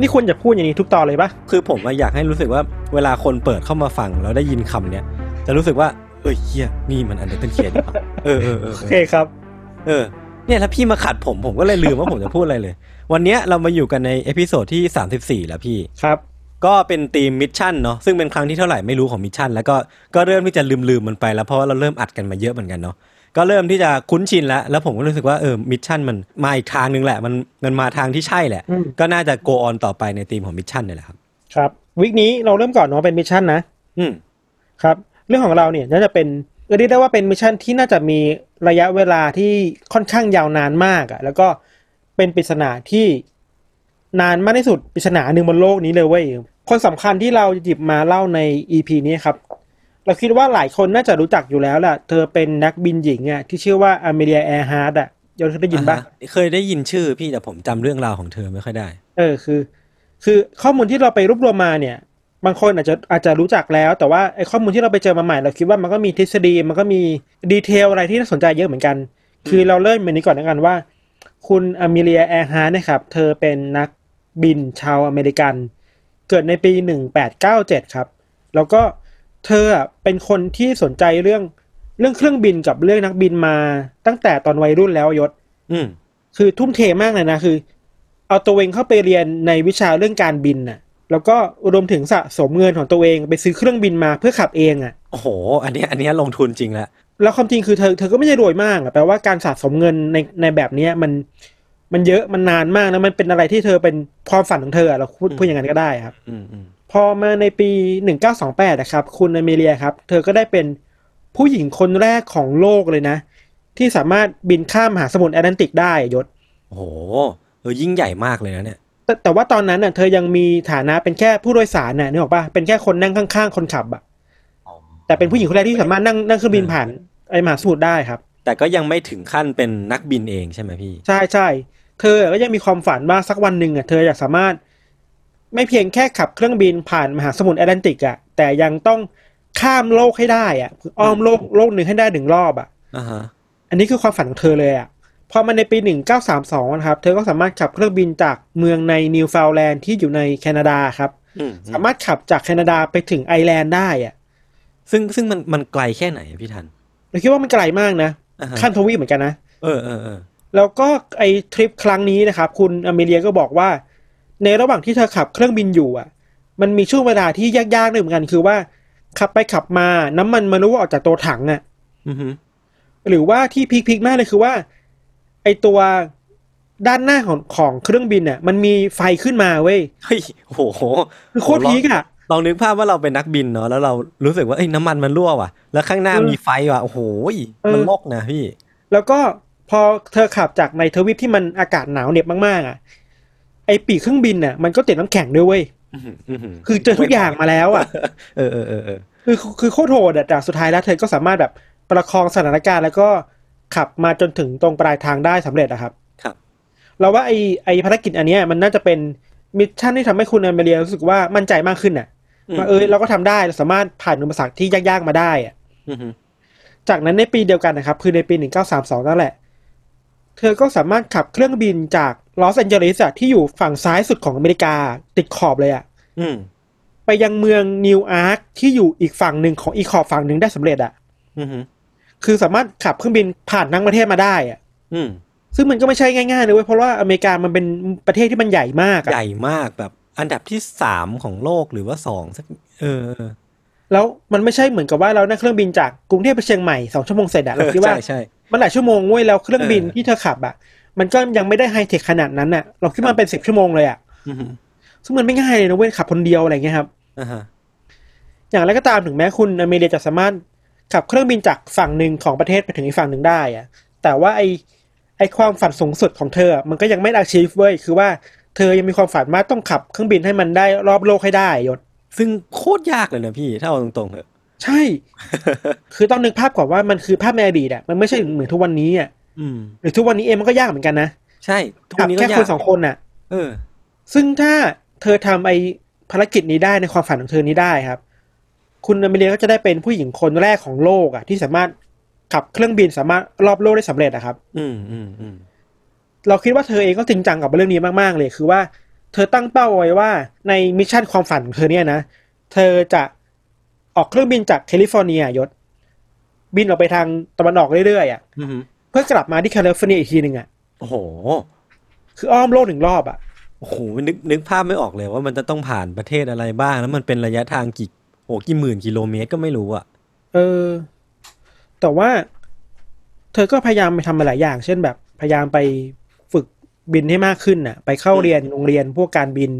นี่ควรจะพูดอย่างนี้ทุกตอนเลยปะคือผมอะอยากให้รู้สึกว่าเวลาคนเปิดเข้ามาฟังแล้วได้ยินคำเนี้ยจะรู้สึกว่า เอ้ยเฮ้ยนี่มัน Untitled Case นี่หว่าเออเออเออโอเออเคครับ เออ เนี่ยถ้าพี่มาขัดผมผมก็เลยลืมว่าผมจะพูดอะไรเลย วันเนี้ยเรามาอยู่กันใน episode ที่34แล้วพี่ครับ ก็เป็นธีม missing เนาะซึ่งเป็นครั้งที่เท่าไหร่ไม่รู้ของ missing แล้วก็ก็เริ่มที่จะลืมลืมๆมันไปแล้วเพราะว่าเราเริ่มอัดกันมาเยอะเหมือนกันเนาะ ก็เริ่มที่จะคุ้นชินแล้ว แล้วผมก็รู้สึกว่าเออ missing มันมาอีกทางนึงแหละ มันมันมาทางที่ใช่แหละอืมก็น่าจะ go on ต่อไปในธีมของ missing เนี่ยแหละครับ ครับ week นี้เราเริ่มก่อนเนาะเป็น missing นะ อืมครับ เรื่องของเราเนี่ยน่าจะเป็นเรียกได้ว่าเป็น missing ที่น่าจะมีระยะเวลาที่ค่อนข้างยาวนานมากอะแล้วก็เป็นปริศนาที่นานมากที่สุดปริศนาหนึ่งบนโลกนี้เลยเว้ยคนสำคัญที่เราหยิบมาเล่าใน EP นี้ครับ เราคิดว่าหลายคนน่าจะรู้จักอยู่แล้วแหละเธอเป็นนักบินหญิงอะที่ชื่อว่า Amelia Earhart อะยชญ์เคยได้ยินปะอ่าฮะเคยได้ยินชื่อพี่แต่ผมจำเรื่องราวของเธอไม่ค่อยได้ เออคือ คือข้อมูลที่เราไปรวบรวมมาเนี่ย บางคนอาจจะอาจจะรู้จักแล้ว แต่ว่าไอ้ข้อมูลที่เราไปเจอมาใหม่เราคิดว่ามันก็มีทฤษฎีมันก็มี detail อะไรที่น่าสนใจเยอะเหมือนกัน คือเราเริ่มแบบนี้ก่อนแล้วกันว่า คุณ Amelia Earhart นะครับ เธอเป็นนักบินชาวอเมริกัน เกิดในปีหนึ่งแปดเก้าเจ็ดครับ แล้วก็เธออะเป็นคนที่สนใจเรื่องเรื่องเครื่องบินกับเรื่องนักบินมา ตั้งแต่ตอนวัยรุ่นแล้วยศ อืมคือทุ่มเทมากเลยนะคือ เอาตัวเองเข้าไปเรียนในวิชาเรื่องการบินน่ะ แล้วก็รวมถึงสะสมเงินของตัวเองไปซื้อเครื่องบินมาเพื่อขับเองอะโอ้โห อันเนี้ยอันเนี้ยลงทุนจริงแล้วแล้วความจริงคือเธอเธอก็ไม่ได้รวยมากอะแปลว่าการสะสมเงินในในแบบเนี้ยมันมันเยอะมันนานมากนะมันเป็นอะไรที่เธอเป็นความฝันของเธออะเราพูดพูดอย่างนั้นก็ได้ครับ อืมอืม พอมาในปี 1928 นะครับ คุณอเมเลียครับ เธอก็ได้เป็นผู้หญิงคนแรกของโลกเลยนะ ที่สามารถบินข้ามมหาสมุทรแอตแลนติกได้ยศ โอ้โหเออยิ่งใหญ่มากเลยนะเนี่ย แต่แต่ว่าตอนนั้นน่ะเธอยังมีฐานะเป็นแค่ผู้โดยสารน่ะนึกออกปะเป็นแค่คนนั่งข้างๆ คนขับอะแต่เป็นผู้หญิงคนแรกที่สามารถนั่งนั่งเครื่องบินผ่านไอ้มหาสมุทรได้ครับ แต่ก็ยังไม่ถึงขั้นเป็นนักบินเองใช่ไหมพี่ ใช่ใช่เธอก็ยังมีความฝันว่าสักวันหนึ่งอะเธออยากสามารถ ไม่เพียงแค่ขับเครื่องบินผ่านมหาสมุทรแอตแลนติกอะแต่ยังต้องข้ามโลกให้ได้อะคืออ้อมโลกโลกหนึ่งให้ได้หนึ่งรอบอะอ่าฮะอันนี้คือความฝันของเธอเลยอะพอมาในปีหนึ่งเก้าสามสองนะครับ เธอก็สามารถขับเครื่องบินจากเมืองในนิวฟาวแลนด์ที่อยู่ในแคนาดาครับอืมสามารถขับจากแคนาดาไปถึงไอร์แลนด์ได้อะซึ่งซึ่งมันมันไกลแค่ไหนอะพี่ทันเราคิดว่ามันไกลมากนะอ่าฮะขั้นทวีปเหมือนกันนะ เออเออเออแล้วก็ไอทริปครั้งนี้นะครับ คุณอเมเลียก็บอกว่า ในระหว่างที่เธอขับเครื่องบินอยู่อะ มันมีช่วงเวลาที่ยากๆด้วยเหมือนกันคือว่า ขับไปขับมาน้ำมันมันรู้ว่าออกจากตัวถังอะอือฮึหรือว่าที่พีคๆมากเลยคือว่า ไอตัวด้านหน้าของของเครื่องบินอะ มันมีไฟขึ้นมาเว้ยเฮ้ยโอ้โหคือโคตรพีคอะลองนึกภาพว่าเราเป็นนักบินเนาะแล้วเรารู้สึกว่าเอ้ยน้ำมันมันรั่วว่ะ แล้วข้างหน้าเออมีไฟว่ะโอ้โหเออมันโลกนะพี่ แล้วก็พอเธอขับจากในทวีปที่มันอากาศหนาวเหน็บมากๆอะ ไอปีกเครื่องบินอะมันก็ติดน้ำแข็งด้วยเว้ยอื้อหืออื้อหือคือเจอทุกอย่างมาแล้วอะ เออเออเออเออคือคือโคตรโหดอะแต่สุดท้ายแล้วเธอก็สามารถแบบประคองสถานการณ์แล้วก็ขับมาจนถึงตรงปลายทางได้สำเร็จอะครับ ครับ เราว่าไอไอภารกิจอันเนี้ยมันน่าจะเป็น mission ที่ทำให้คุณอเมเลียรู้สึกว่ามั่นใจมากขึ้นอะว่าเออเราก็ทำได้เราสามารถผ่านอุปสรรคที่ยากๆมาได้อะอือหือจากนั้นในปีเดียวกันนะครับ คือในปี 1932 นั่นแหละ เธอก็สามารถขับเครื่องบินจาก ลอสแอนเจลิสอะที่อยู่ฝั่งซ้ายสุดของอเมริกาติดขอบเลยอะอืมไปยังเมืองนิวอาร์คที่อยู่อีกฝั่งหนึ่งของอีกขอบฝั่งหนึ่งได้สำเร็จอะอือหือคือสามารถขับเครื่องบินผ่านทั้งประเทศมาได้อะอืมซึ่งมันก็ไม่ใช่ง่ายๆนะเว้ยเพราะว่าอเมริกามันเป็นประเทศที่มันใหญ่มากอะใหญ่มากแบบ อันดับที่สามของโลกหรือว่าสองสักเออเออ แล้วมันไม่ใช่เหมือนกับว่าเรานั่งเครื่องบินจากกรุงเทพไปเชียงใหม่สองชั่วโมงเสร็จอะเราคิดว่าใช่ใช่มันหลายชั่วโมงเว้ยแล้วเครื่องบินเออที่เธอขับอะ มันก็ยังไม่ได้ไฮเทคขนาดนั้นอะเราคิดว่ามันเป็นสิบชั่วโมงเลยอะอือฮึซึ่งมันไม่ง่ายเลยนะเว้ยขับคนเดียวอะไรเงี้ยครับอ่าฮะอย่างไรก็ตามถึงแม้คุณอเมริกาจะสามารถขับเครื่องบินจากฝั่งหนึ่งของประเทศไปถึงอีกฝั่งหนึ่งได้อะแต่ว่าไอไอความฝันสูงสุดของเธออะมันก็ยังไม่ได้ achieve เว้ยคือว่าเธอยังมีความฝันว่าต้องขับเครื่องบินให้มันได้รอบโลกให้ได้ยศ ซึ่งโคตรยากเลยนะพี่ถ้าเอาตรงๆเถอะ ใช่ คือต้องนึกภาพก่อนว่ามันคือภาพในอดีตอะมันไม่ใช่เหมือนทุกวันนี้อะอืม หรือทุกวันนี้เองมันก็ยากเหมือนกันนะ ใช่ ทุกขัวับนนี้ก็แค่ยาคกนสองคนน่ะ เออ ซึ่งถ้าเธอทำไอภารกิจนี้ได้ในความฝันของเธอนี้ได้ครับ คุณอเมเลียก็จะได้เป็นผู้หญิงคนแรกของโลกอะที่สามารถขับเครื่องบินสามารถรอบโลกได้สำเร็จอะครับ อืมอืมอืมเราคิดว่าเธอเองก็จริงจังกับเรื่องนี้มากๆ เลย คือว่า เธอตั้งเป้าไว้ว่าใน mission ความฝันของเธอเนี่ยนะ เธอจะออกเครื่องบินจากแคลิฟอร์เนีย yes บินออกไปทางตะวันออกเรื่อยๆอะอืม เพื่อกลับมาที่แคลิฟอร์เนียอีกทีหนึ่งอะโอ้โห คืออ้อมโลกหนึ่งรอบอะโอ้โหนึกนึกภาพไม่ออกเลยว่ามันจะต้องผ่านประเทศอะไรบ้าง แล้วมันเป็นระยะทางกี่โอ้กี่หมื่นกิโลเมตรก็ไม่รู้อะ เออ แต่ว่า เธอก็พยายามไปทำมาหลายอย่าง เช่นแบบ พยายามไปฝึกบินให้มากขึ้นน่ะ ไปเข้าเรียนโรงเรียนพวกการบิน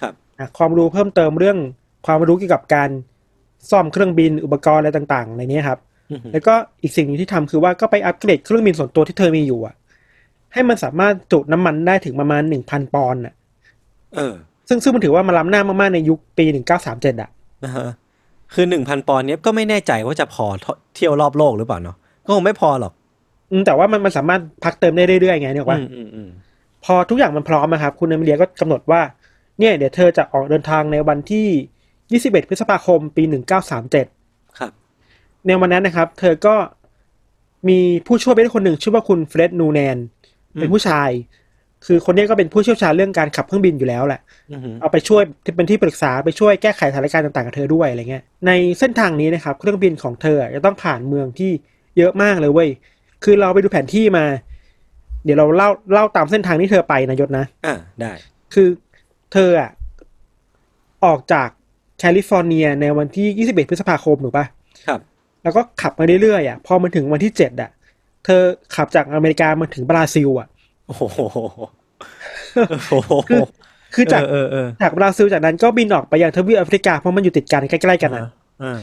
ครับอะความรู้เพิ่มเติมเรื่องความรู้เกี่ยวกับการซ่อมเครื่องบินอุปกรณ์อะไรต่างๆอะไรเนี้ยครับอืม แล้วก็อีกสิ่งหนึงที่ทำคือว่าก็ไปอัปเกรดเครื่องบินส่วนตัวที่เธอมีอยู่อะ ให้มันสามารถจุน้ำมันได้ถึงประมาณหนึ่งพันปอนด์อะ เออ ซึ่งซึ่งมันถือว่ามันล้ำหน้ามากๆในยุคปีหนึ่งเก้าสามเจ็ดอะนะฮะคือหนึ่งพันปอนด์เนี้ยก็ไม่แน่ใจว่าจะพอเที่ยวรอบโลกหรือเปล่าเนาะก็คงไม่พอหรอกอืมแต่ว่ามันมันสามารถพักเติมได้เรื่อยๆไงเนี่ยว่าอืมอืมอืมพอทุกอย่างมันพร้อมนะครับ คุณอเมเลียก็กำหนดว่า เนี่ย เดี๋ยวเธอจะออกเดินทางในวันที่ 21 พฤษภาคม ปี 1937ครับ ในวันนั้นนะครับ เธอก็มีผู้ช่วยไปด้วยคนหนึ่ง ชื่อว่าคุณเฟร็ดนูแนน เป็นผู้ชาย คือคนนี้ก็เป็นผู้เชี่ยวชาญเรื่องการขับเครื่องบินอยู่แล้วแหละอืมเอาไปช่วยเป็นที่ปรึกษาไปช่วยแก้ไขสถานการณ์ต่างๆกับเธอด้วยอะไรเงี้ย ในเส้นทางนี้นะครับ เครื่องบินของเธอจะต้องผ่านเมืองที่เยอะมากเลยเว้ย คือเราไปดูแผนที่มา เดี๋ยวเราเล่าเล่าตามเส้นทางที่เธอไปนะยศนะ อ่าได้ คือเธออะออกจากแคลิฟอร์เนียในวันที่ 21 พฤษภาคมถูกปะครับ แล้วก็ขับมาเรื่อยๆอะพอมาถึงวันที่7อะ เธอขับจากอเมริกามาถึงบราซิลอะโอ้โหโอ้โหคือคือจากเออเออจากบราซิลจากนั้นก็บินออกไปยังทวีปแอฟริกาเพราะมันอยู่ติดกันใกล้ๆกันอะอ่า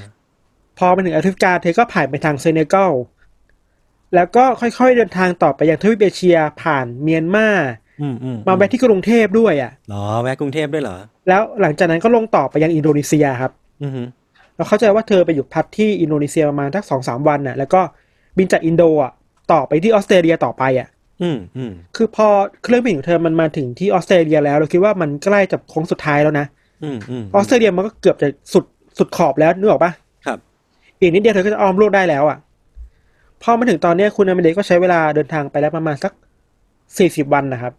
พอมาถึงแอฟริกาเธอก็ผ่านไปทางเซเนกัลแล้วก็ค่อยๆเดินทางต่อไปยังทวีปเอเชียผ่านเมียนมาอืมอืมมาแวะที่กรุงเทพด้วยอะเหรอแวะกรุงเทพด้วยเหรอ แล้วหลังจากนั้นก็ลงต่อไปยังอินโดนีเซียครับ อืม เราเข้าใจว่าเธอไปอยู่พักที่อินโดนีเซียประมาณสักสองสามวันน่ะ แล้วก็บินจากอินโดอะต่อไปที่ออสเตรเลียต่อไปอะ อืมอืมคือพอเครื่องบินของเธอมันมาถึงที่ออสเตรเลียแล้ว เราคิดว่ามันใกล้จะโค้งสุดท้ายแล้วนะอืมอืมออสเตรเลียมันก็เกือบจะสุดสุดขอบแล้วนึกออกปะครับ อีกนิดเดียวเธอก็จะอ้อมโลกได้แล้วอะพอมาถึงตอนเนี้ยคุณอเมริกก็ใช้เวลาเดินทางไปแล้วประมาณสักสี่สิบวันนะครับ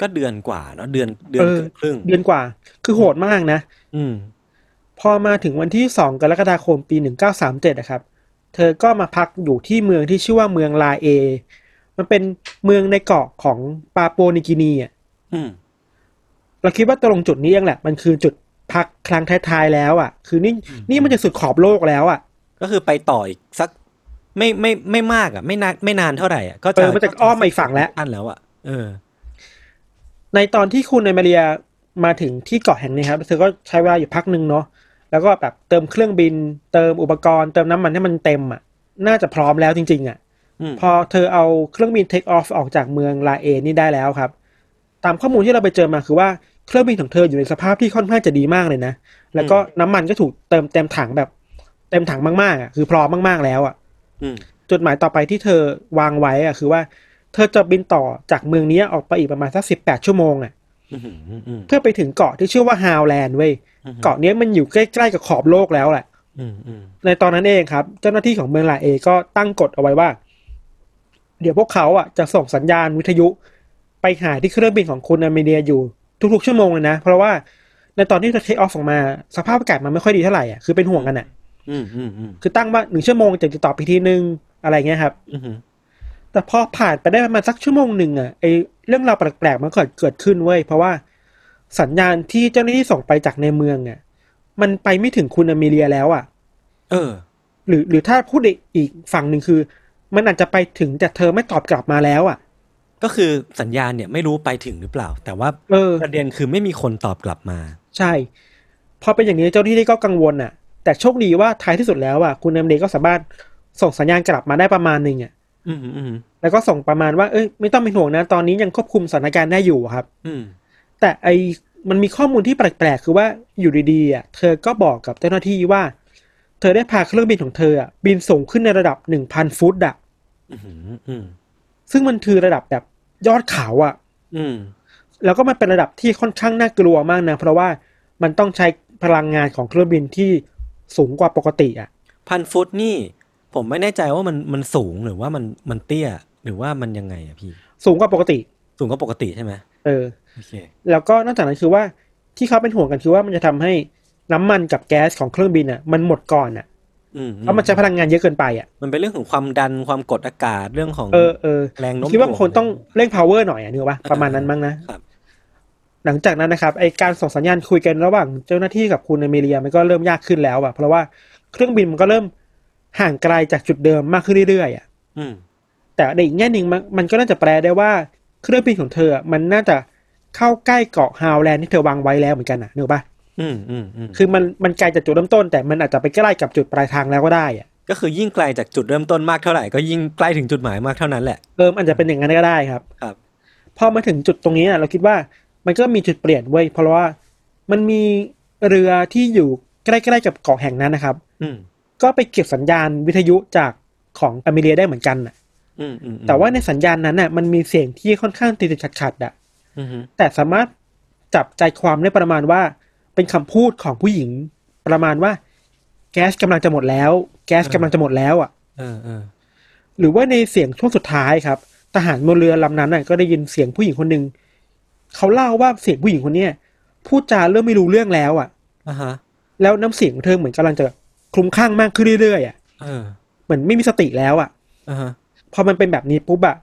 ก็เดือนกว่าเนาะเดือนเดือนเออเกือบครึ่งเดือนกว่า คือโหดมากนะ อืม พอมาถึงวันที่สองกรกฎาคมปีหนึ่งเก้าสามเจ็ดนะครับ เธอก็มาพักอยู่ที่เมืองที่ชื่อว่าเมืองลาเอ มันเป็นเมืองในเกาะของปาโปนิกินีอะอืมเราคิดว่าตรงจุดนี้เองแหละ มันคือจุดพักครั้งท้ายๆแล้วอะ คือนี่นี่มันจะสุดขอบโลกแล้วอะ ก็คือไปต่ออีกสักไม่ไม่ไม่มากอะ ไม่นานไม่นานเท่าไหร่อะก็เออมันจะอ้อมมาอีกฝั่งแล้วอันแล้วอะเออ ในตอนที่คุณในมาเรียมาถึงที่เกาะแห่งนี้ครับเธอก็ใช้เวลาอยู่พักหนึ่งเนาะ แล้วก็แบบเติมเครื่องบิน เติมอุปกรณ์ เติมน้ำมันให้มันเต็มอะ น่าจะพร้อมแล้วจริง ๆ อะอืมพอเธอเอาเครื่องบินเทคออฟออกจากเมืองลาเอนี่ได้แล้วครับ ตามข้อมูลที่เราไปเจอมาคือว่าเครื่องบินของเธออยู่ในสภาพที่ค่อนข้างจะดีมากเลยนะ แล้วก็น้ำมันก็ถูกเติมเต็มถังแบบ เต็มถังมากๆอะคือพร้อมมากๆแล้วอะอืมจุดหมายต่อไปที่เธอวางไว้อะคือว่า เธอจะบินต่อจากเมืองนี้ออกไปอีกประมาณสักสิบแปดชั่วโมงอะอืมอืมอืม เพื่อไปถึงเกาะที่ชื่อว่าฮาวแลนด์เว้ยเกาะเนี้ยมันอยู่ใกล้ๆกับขอบโลกแล้วแหละอืมอืมในตอนนั้นเองครับ เจ้าหน้าที่ของเมืองลาเอก็ตั้งกฎเอาไว้ว่า เดี๋ยวพวกเขาอะจะส่งสัญญาณวิทยุ ไปหาที่เครื่องบินของคุณอาเมเนียอยู่ทุกๆชั่วโมงเลยนะ เพราะว่าในตอนที่เธอเทคออฟออกมา สภาพอากาศมันไม่ค่อยดีเท่าไหร่อะคือเป็นห่วงกันอะอืมอืมอืมคือตั้งว่าหนึ่งชั่วโมงจะติดต่อไปทีนึงอะไรเงี้ยครับอืม แต่พอผ่านไปได้ประมาณสักชั่วโมงหนึ่งอะไอเรื่องราวแปลกๆมันเกิดเกิดขึ้นเว้ยเพราะว่าสัญญาณที่เจ้าหน้าที่ส่งไปจากในเมืองอะมันไปไม่ถึงคุณอเมเลียแล้วอะ เออ หรือหรือถ้าพูดอีกฝั่งหนึ่งคือ มันอาจจะไปถึงแต่เธอไม่ตอบกลับมาแล้วอะ ก็คือสัญญาณเนี่ยไม่รู้ไปถึงหรือเปล่า แต่ว่าเออประเด็นคือไม่มีคนตอบกลับมา ใช่พอเป็นอย่างนี้เจ้าหน้าที่ก็กังวลอะ แต่โชคดีว่าท้ายที่สุดแล้วอะคุณอเมเลียก็สามารถส่งสัญญาณกลับมาได้ประมาณหนึ่งอะอืมอืม แล้วก็ส่งประมาณว่าเอ้ยไม่ต้องเป็นห่วงนะ ตอนนี้ยังควบคุมสถานการณ์ได้อยู่ครับ อืมแต่ไอมันมีข้อมูลที่แปลกๆ คือว่าอยู่ดีๆอะเธอก็บอกกับเจ้าหน้าที่ว่า เธอได้พาเครื่องบินของเธออะบินสูงขึ้นในระดับหนึ่งพันฟุตอะอืมอืมซึ่งมันคือระดับแบบยอดเขาอะ อืมแล้วก็มันเป็นระดับที่ค่อนข้างน่ากลัวมากนะ เพราะว่ามันต้องใช้พลังงานของเครื่องบินที่สูงกว่าปกติอะพันฟุตนี่ ผมไม่แน่ใจว่ามันมันสูงหรือว่ามันมันเตี้ยหรือว่ามันยังไงอะพี่ สูงกว่าปกติ สูงกว่าปกติใช่ไหมเออโอเคแล้วก็นอกจากนั้นคือว่าที่เขาเป็นห่วงกันคือว่ามันจะทำให้น้ำมันกับแก๊สของเครื่องบินอะมันหมดก่อนอะอืมเพราะมันใช้พลังงานเยอะเกินไปอะ มันเป็นเรื่องของความดันความกดอากาศเรื่องของเออเออแรงโน้มคิดว่าถ่วงคนต้องเร่ง power หน่อยอะนึกว่าประมาณนั้นมั้งนะครับหลังจากนั้นนะครับไอการส่งสัญญาณคุยกันระหว่างเจ้าหน้าที่กับคุณอเมเลียมันก็เริ่มยากขึ้นแล้วอะเพราะว่าเครื่องบินมันก็เริ่ม ห่างไกลจากจุดเดิมมากขึ้นเรื่อยๆอะอืมแต่ในอีกแง่หนึ่งมันมันก็น่าจะแปลได้ว่าเครื่องบินของเธออะมันน่าจะเข้าใกล้เกาะฮาวแลนด์ที่เธอวางไว้แล้วเหมือนกันนะนึกปะอืมอืมอืมคือมันมันไกลจากจุดเริ่มต้น แต่มันอาจจะไปใกล้กับจุดปลายทางแล้วก็ได้อะก็คือยิ่งไกลจากจุดเริ่มต้นมากเท่าไหร่ก็ยิ่งใกล้ถึงจุดหมายมากเท่านั้นแหละเออมันอาจจะเป็นอย่างนั้นก็ได้ครับครับพอมาถึงจุดตรงนี้น่ะเราคิดว่ามันก็มีจุดเปลี่ยนเว้ยเพราะว่ามันมีเรือที่อยู่ใกล้ๆกับเกาะแห่งนั้นนะครับ อืม ก็ไปเก็บสัญญาณวิทยุจากของอเมเรียได้เหมือนกันน่ะอืมอืมแต่ว่าในสัญญาณนั้นน่ะมันมีเสียงที่ค่อนข้างติดๆขัดๆอะอืมแต่สามารถจับใจความได้ประมาณว่า เป็นคำพูดของผู้หญิง ประมาณว่า แก๊สกำลังจะหมดแล้ว แก๊สกำลังจะหมดแล้วอะเออเออหรือว่าในเสียงช่วงสุดท้ายครับ ทหารบนเรือลำนั้นน่ะก็ได้ยินเสียงผู้หญิงคนหนึ่งเขาเล่าว่าเสียงผู้หญิงคนเนี้ยพูดจาเริ่มไม่รู้เรื่องแล้วอะอะฮะแล้วน้ำเสียงของเธอเหมือนกำลังจะ คลุ้มคลั่งมากขึ้นเรื่อยๆอะเออเหมือนไม่มีสติแล้วอะอะฮะพอมันเป็นแบบนี้ปุ๊บอะ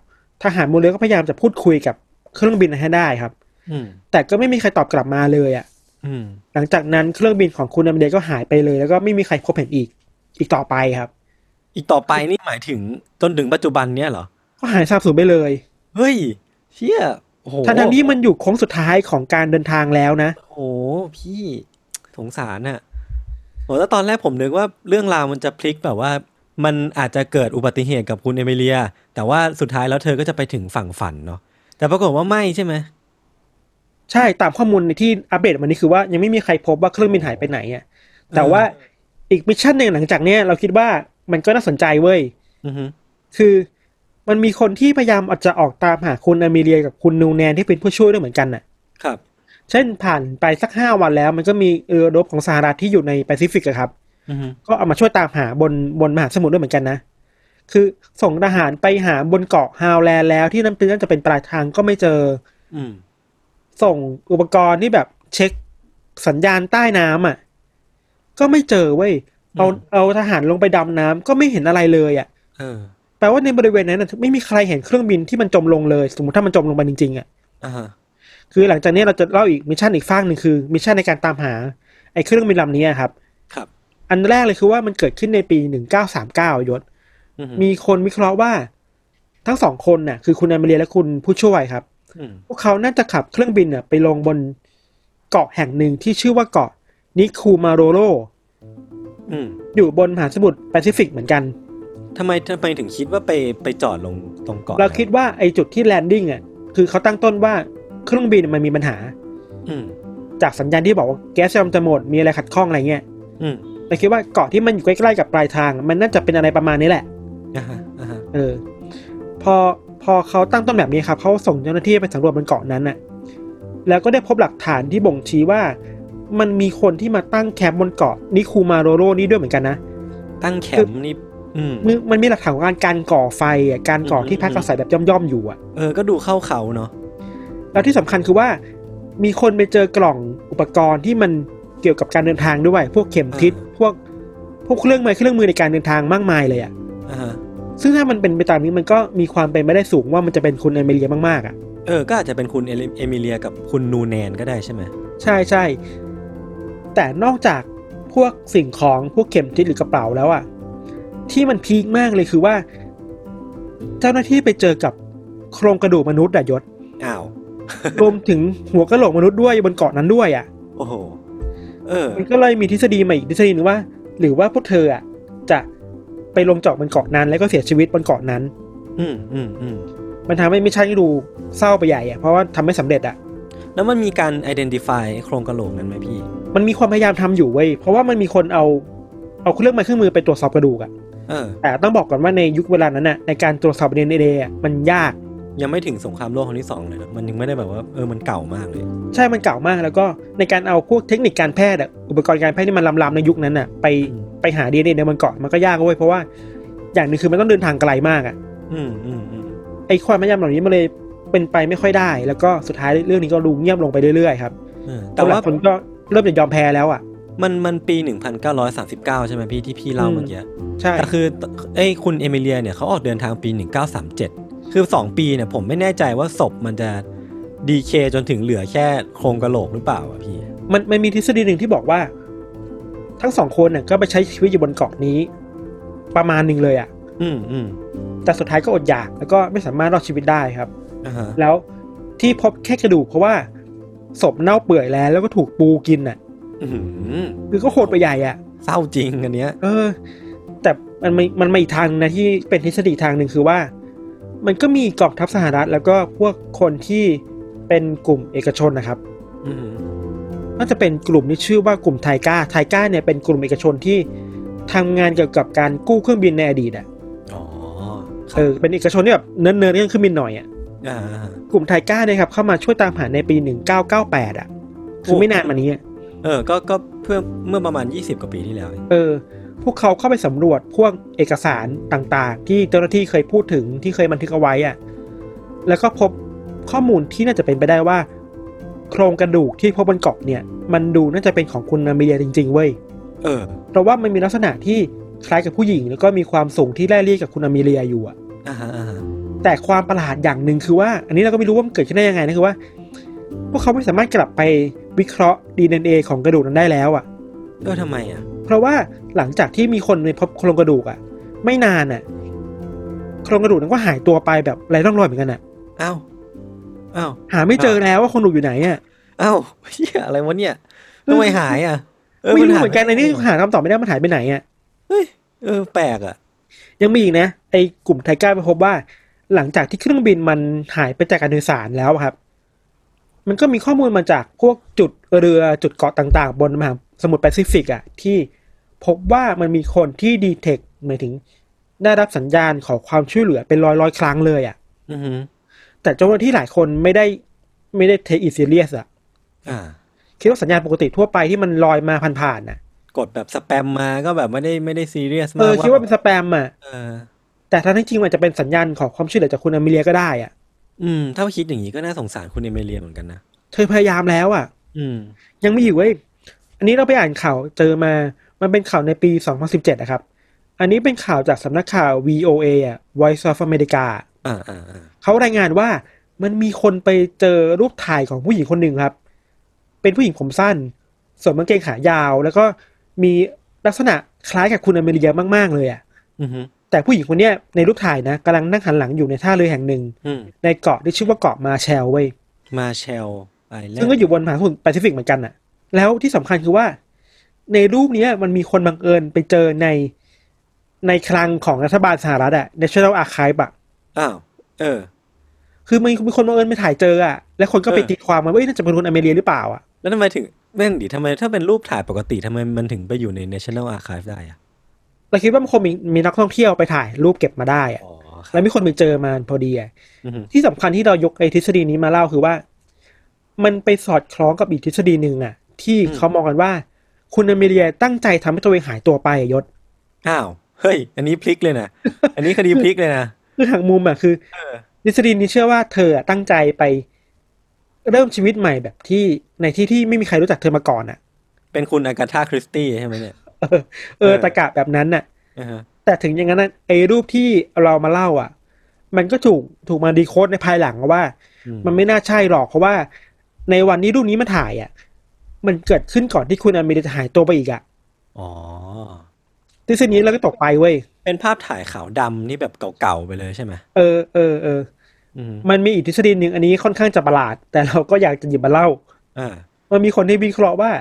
ทหารบนเรือก็พยายามจะพูดคุยกับเครื่องบินให้ได้ครับอืมแต่ก็ไม่มีใครตอบกลับมาเลยอะอืมหลังจากนั้นเครื่องบินของคุณอเมเดก็หายไปเลย แล้วก็ไม่มีใครพบเห็นอีก อีกต่อไปครับ อีกต่อไปนี่หมายถึงจนถึงปัจจุบันเนี้ยเหรอก็หายสาบสูญไปเลย เฮ้ยเชี่ยโอ้โหทั้งๆที่มันอยู่โค้งสุดท้ายของการเดินทางแล้วนะโอ้โหพี่สงสารน่ะ โหแล้วตอนแรกผมนึกว่าเรื่องราวมันจะพลิกแบบว่า มันอาจจะเกิดอุบัติเหตุกับคุณเอมิเลีย แต่ว่าสุดท้ายแล้วเธอก็จะไปถึงฝั่งฝันเนาะแต่ปรากฏว่าไม่ใช่ไหมใช่ตามข้อมูลในที่อัปเดตวันนี้คือว่ายังไม่มีใครพบว่าเครื่องบินหายไปไหนอะแต่ว่าอีก mission หนึ่งหลังจากเนี้ยเราคิดว่ามันก็น่าสนใจเว้ยอือฮึคือมันมีคนที่พยายามอาจจะออกตามหาคุณอเมเลียกับคุณนูนันที่เป็นผู้ช่วยด้วยเหมือนกันน่ะ ครับ เช่นผ่านไปสักห้าวันแล้ว มันก็มีเรือรบของสหรัฐที่อยู่ในแปซิฟิกอะครับอือฮึก็เอามาช่วยตามหาบนบนมหาสมุทรด้วยเหมือนกันนะ คือส่งทหารไปหาบนเกาะฮาวแลนด์แล้วที่นั่นเป็นน่าจะเป็นปลายทางก็ไม่เจอ อืมส่งอุปกรณ์ที่แบบเช็คสัญญาณใต้น้ำอะ ก็ไม่เจอเว้ยเอาอืมเอาทหารลงไปดำน้ำก็ไม่เห็นอะไรเลยอะเออแปลว่าในบริเวณนั้นนะไม่มีใครเห็นเครื่องบินที่มันจมลงเลย สมมติถ้ามันจมลงไปจริงๆอะอ่าฮะ คือหลังจากนี้เราจะเล่าอีก mission อีกฟากหนึ่งคือ mission ในการตามหาไอ้เครื่องบินลำนี้อะครับ ครับ อันแรกเลยคือว่ามันเกิดขึ้นในปีหนึ่งเก้าสามเก้า yes อือฮึมีคนวิเคราะห์ว่า ทั้งสองคนน่ะ คือคุณอเมเลียและคุณผู้ช่วยครับอืมพวกเขาน่าจะขับเครื่องบินน่ะ ไปลงบนเกาะแห่งหนึ่งที่ชื่อว่าเกาะนิคูมาโรโรอืมอยู่บนมหาสมุทรแปซิฟิกเหมือนกันทำไมทำไมถึงคิดว่าไปไปจอดลงตรงเกาะเราคิดว่าไอ้จุดที่แลนดิ้งอะคือเขาตั้งต้นว่า เครื่องบินมันมีปัญหา อืมจากสัญญาณที่บอกว่าแก๊สกำลังจะหมดมีอะไรขัดข้องอะไรเงี้ยอืมเราคิดว่าเกาะที่มันอยู่ใกล้ๆกับปลายทาง มันน่าจะเป็นอะไรประมาณนี้แหละอ่าฮะอ่าฮะเออ พอพอเขาตั้งต้นแบบนี้ครับเขาส่งเจ้าหน้าที่ไปสำรวจบนเกาะนั้นน่ะ แล้วก็ได้พบหลักฐานที่บ่งชี้ว่า มันมีคนที่มาตั้งแคมป์บนเกาะนิคูมาโรโรนี่ด้วยเหมือนกันนะตั้งแคมป์นี่อืมมันมันมีหลักฐานของการการก่อไฟอะการก่อที่พักอาศัยแบบย่อมๆอยู่อะเออก็ดูเข้าเขาเนาะ แล้วที่สำคัญคือว่ามีคนไปเจอกล่องอุปกรณ์ที่มันเกี่ยวกับการเดินทางด้วย พวกเข็มทิศพวกพวกเครื่องมือเครื่องมือในการเดินทางมากมายเลยอะอ่าฮะซึ่งถ้ามันเป็นไปตามนี้มันก็มีความเป็นไม่ได้สูงว่ามันจะเป็นคุณเอมิเลียมากๆอะเออก็อาจจะเป็นคุณเอลิเอมิเลียกับคุณนูแนนก็ได้ใช่ไหมใช่ใช่แต่นอกจากพวกสิ่งของพวกเข็มทิศหรือกระเป๋าแล้วอะที่มันพีคมากเลยคือว่า เจ้าหน้าที่ไปเจอกับโครงกระดูกมนุษย์อะยศอ้าว รวมถึงหัวกะโหลกมนุษย์ด้วยบนเกาะนั้นด้วยอะ โอ้โหเออ มันก็เลยมีทฤษฎีใหม่อีกทฤษฎีหนึ่งว่า หรือว่าพวกเธออะจะไปลงจอดบนเกาะนั้นแล้วก็เสียชีวิตบนเกาะนั้น อืมอืมอืมมันทำให้มิชชั่นดูเศร้าไปใหญ่อะเพราะว่าทำไม่สำเร็จอะแล้วมันมีการ identify โครงกระโหลกนั้นไหมพี่ มันมีความพยายามทำอยู่เว้ยเพราะว่ามันมีคนเอาเอาเครื่องไม้เครื่องมือไปตรวจสอบกระดูกอะเออแต่ต้องบอกก่อนว่าในยุคเวลานั้นน่ะในการตรวจสอบดีเอ็นเออะมันยาก ยังไม่ถึงสงครามโลกครั้งที่สองเลยนะมันยังไม่ได้แบบว่าเออมันเก่ามากเลย ใช่มันเก่ามากแล้วก็ในการเอาพวกเทคนิคการแพทย์อะอุปกรณ์การแพทย์ที่มันล้ำๆในยุคนั้นอะไปอืมไปหาดีเอ็นเอในมันเกาะมันก็ยากเว้ยเพราะว่าอย่างหนึ่งคือมันต้องเดินทางไกลมากอะอืมอืมอืมไอความพยายามเหล่านี้มันเลยเป็นไปไม่ค่อยได้ แล้วก็สุดท้ายเรื่องนี้ก็ดูเงียบลงไปเรื่อยๆครับเออแต่แต่ว่าว่าคนก็เริ่มจะยอมแพ้แล้วอะมันมันปี 1939 ใช่ไหมพี่ที่พี่เล่าอืมเมื่อกี้ใช่แต่คือไอ้คุณเอมิเลียเนี่ยเขาออกเดินทางปี 1937 คือ 2 ปีเนี่ยผมไม่แน่ใจว่าศพมันจะดีเคจนถึงเหลือแค่โครงกระโหลกหรือเปล่าอะพี่ มันมันมีทฤษฎีหนึ่งที่บอกว่า ทั้งสองคนน่ะก็ไปใช้ชีวิตอยู่บนเกาะนี้ ประมาณหนึ่งเลยอะ อืมอืมแต่สุดท้ายก็อดอยากแล้วก็ไม่สามารถรอดชีวิตได้ครับ อ่าฮะแล้วที่พบแค่กระดูกเพราะว่าศพเน่าเปื่อยแล้วแล้วก็ถูกปูกินอะ อื้อหือคือก็โคตรไปใหญ่อะ เศร้าจริงอันเนี้ย เออ แต่มันไม่มันไม่อีกทางนะที่เป็นทฤษฎีทางหนึ่งคือว่า มันก็มีกองทัพสหรัฐ แล้วก็พวกคนที่เป็นกลุ่มเอกชนนะครับอือหือน่าจะเป็นกลุ่มที่ชื่อว่ากลุ่มไทก้า ไทก้าเนี่ยเป็นกลุ่มเอกชนที่ทำงานเกี่ยวกับการกู้เครื่องบินในอดีตอะอ๋อคเอรับอเป็นเอกชนที่แบบเนิร์ดๆเรื่องเครื่องบินหน่อยอะอ่าฮะกลุ่มไทก้าเนี่ยครับเข้ามาช่วยตามหาในปี1998อะคือไม่นานมานี้อะเออ ก็ก็เพื่อเมื่อประมาณ20กว่าปีที่แล้ว เองเออพ วกเขาเข้าไปสำรวจพวกเอกสารต่างๆ ที่เจ้าหน้าที่เคยพูดถึงที่เคยบันทึกเอาไว้อะแล้วก็พบข้อมูลที่น่าจะเป็นไปได้ว่า โครงกระดูกที่พบบนเกาะเนี่ย มันดูน่าจะเป็นของคุณนาเมียจริง ๆ เว้ย เออ เพราะว่ามันมีลักษณะที่คล้ายกับผู้หญิง แล้วก็มีความสูงที่ไล่เรียกกับคุณอามิเลียอยู่อะอ่าฮะอ่าฮะแต่ความประหลาดอย่างหนึ่งคือว่า อันนี้เราก็ไม่รู้ว่ามันเกิดขึ้นได้ยังไงนะคือว่า พวกเขาไม่สามารถกลับไปวิเคราะห์ DNA ของกระดูกนั้นได้แล้วอะเออทำไมอะเพราะว่า หลังจากที่มีคนไปพบโครงกระดูกอะไม่นานอะโครงกระดูกนั้นก็หายตัวไปแบบไร้ร่องรอยเหมือนกันอะอ้าวอ้าวหาไม่เจอแล้วว่าโครงกระดูกอยู่ไหนอะอ้าวเฮียอะไรวะเนี่ยทำไมหายอะไม่รู้เหมือนกันหาไอ้นี่หาคำตอบไม่ได้มันหายไปไหนอะเฮ้ยเออแปลกอะยังมีอีกนะไอ้กลุ่มไทก้าไปพบว่า หลังจากที่เครื่องบินมันหายไปจากการโดยสารแล้วอะครับ มันก็มีข้อมูลมาจากพวกจุดเรือจุดเกาะต่าง ๆ บนมหาสมุทรแปซิฟิกอะที่ พบว่ามันมีคนที่ดีเทคหมายถึงได้รับสัญญาณขอความช่วยเหลือเป็นร้อยร้อยๆครั้งเลยอะอือหือแต่เจ้าหน้าที่หลายคนไม่ได้ไม่ได้ take it serious อะอ่าคิดว่าสัญญาณปกติทั่วไปที่มันลอยมาผ่านๆน่ะ กดแบบสแปมมาก็แบบไม่ได้ไม่ได้ซีเรียสเอมากอคิดว่าเป็นสแปมอะเออแต่ทั้งที่จริงมันจะเป็นสัญญาณขอความช่วยเหลือจากคุณอเมเลียก็ได้อะอืม ถ้าคิดอย่างนี้ก็น่าสงสารคุณเอเมเลียเหมือนกันนะเธอพยายามแล้วอะอืม ยังไม่อยู่เว้ยอันนี้เราไปอ่านข่าวเจอมา มันเป็นข่าวในปี 2017 นะครับ อันนี้เป็นข่าวจากสำนักข่าว VOA อะ Voice of America อ่าอ่าอ่าเขารายงานว่ามันมีคนไปเจอรูปถ่ายของผู้หญิงคนหนึ่งครับ เป็นผู้หญิงผมสั้นสวมกางเกงขายาว แล้วก็มีลักษณะคล้ายกับคุณอเมริยามาก ๆ เลยอะอือหือแต่ผู้หญิงคนเนี้ยในรูปถ่ายนะกำลังนั่งหันหลังอยู่ในท่าเรือแห่งหนึ่งอืมในเกาะที่ชื่อว่าเกาะมาแชลเว้ยมาเชลไอแลนซึ่งก็ด์อยู่บนมหาสมุทรแปซิฟิกเหมือนกันน่ะ แล้วที่สำคัญคือว่า ในรูปเนี้ยมันมีคนบังเอิญไปเจอในในคลังของรัฐบาลสหรัฐอะ National Archive อะอ้าว เออ คือมันมีคนบังเอิญไปถ่ายเจออะแล้วคนก็ไปเออตีความมาว่าเอ้ยน่าจะเป็นคนอเมริกาหรือเปล่าอะแล้วทำไมถึงแม่นดิทำไมถ้าเป็นรูปถ่ายปกติทำไมมันถึงไปอยู่ใน National Archive ได้อะเราคิดว่ามันคงมีมีนักท่องเที่ยวไปถ่ายรูปเก็บมาได้อะอ๋อคแล้รับวมีคนไปเจอมาพอดีอะอือหือที่สำคัญที่เรายกไอ้ทฤษฎีนี้มาเล่าคือว่า มันไปสอดคล้องกับอีกทฤษฎีหนึ่งอะที่เขามองกันว่า คุณอเมริกาตั้งใจทำให้ตัวเองหายตัวไปอะยศ อ้าว เฮ้ย อันนี้พลิกเลยนะ อันนี้คดีพลิกเลยนะ คือทางมุมอะคือเออทฤษฎีนี้เชื่อว่าเธออะตั้งใจไป เริ่มชีวิตใหม่แบบที่ในที่ที่ไม่มีใครรู้จักเธอมาก่อนอะเป็นคุณอากาธาคริสตี้ใช่ไหมเนี่ย เออเออเออตะกะแบบนั้นน่ะอ่าฮะแต่ถึงอย่างนั้นนะไอ้รูปที่เรามาเล่าอะ มันก็ถูกถูกมาดีโคดในภายหลังว่าอืมมันไม่น่าใช่หรอกเพราะว่า ในวันนี้รูปนี้มาถ่ายอะ มันเกิดขึ้นก่อนที่คุณอเมริจะหายตัวไปอีกอะอ๋อทฤษฎีนี้เราก็ตกไปเว้ย เป็นภาพถ่ายขาวดำนี่แบบเก่าๆไปเลยใช่ไหมเออเออเอออืมมันมีอีกทฤษฎีหนึ่งอันนี้ค่อนข้างจะประหลาด แต่เราก็อยากจะหยิบมาเล่าอ่ามันมีคนที่วิเคราะห์ว่า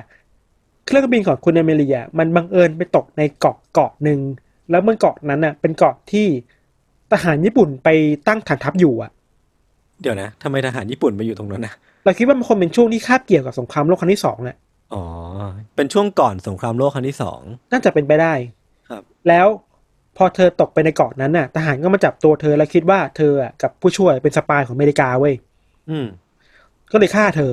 เครื่องบินของคุณอเมริอะมันบังเอิญไปตกในเกาะเกาะหนึ่งแล้วมันเกาะนั้นอะ เป็นเกาะที่ทหารญี่ปุ่นไปตั้งฐานทัพอยู่อะ เดี๋ยวนะทำไมทหารญี่ปุ่นไปอยู่ตรงนั้นนะเราคิดว่ามันคงเป็นช่วงที่คาบเกี่ยวกับสงครามโลกครั้งที่สองอะอ๋อ เป็นช่วงก่อนสงครามโลกครั้งที่สองน่าจะเป็นไปได้ ครับ แล้วพอเธอตกไปในเกาะนั้นน่ะ ทหารก็มาจับตัวเธอแล้วคิดว่าเธออะกับผู้ช่วยเป็นสปายของอเมริกาเว้ยอืม ก็เลยฆ่าเธอ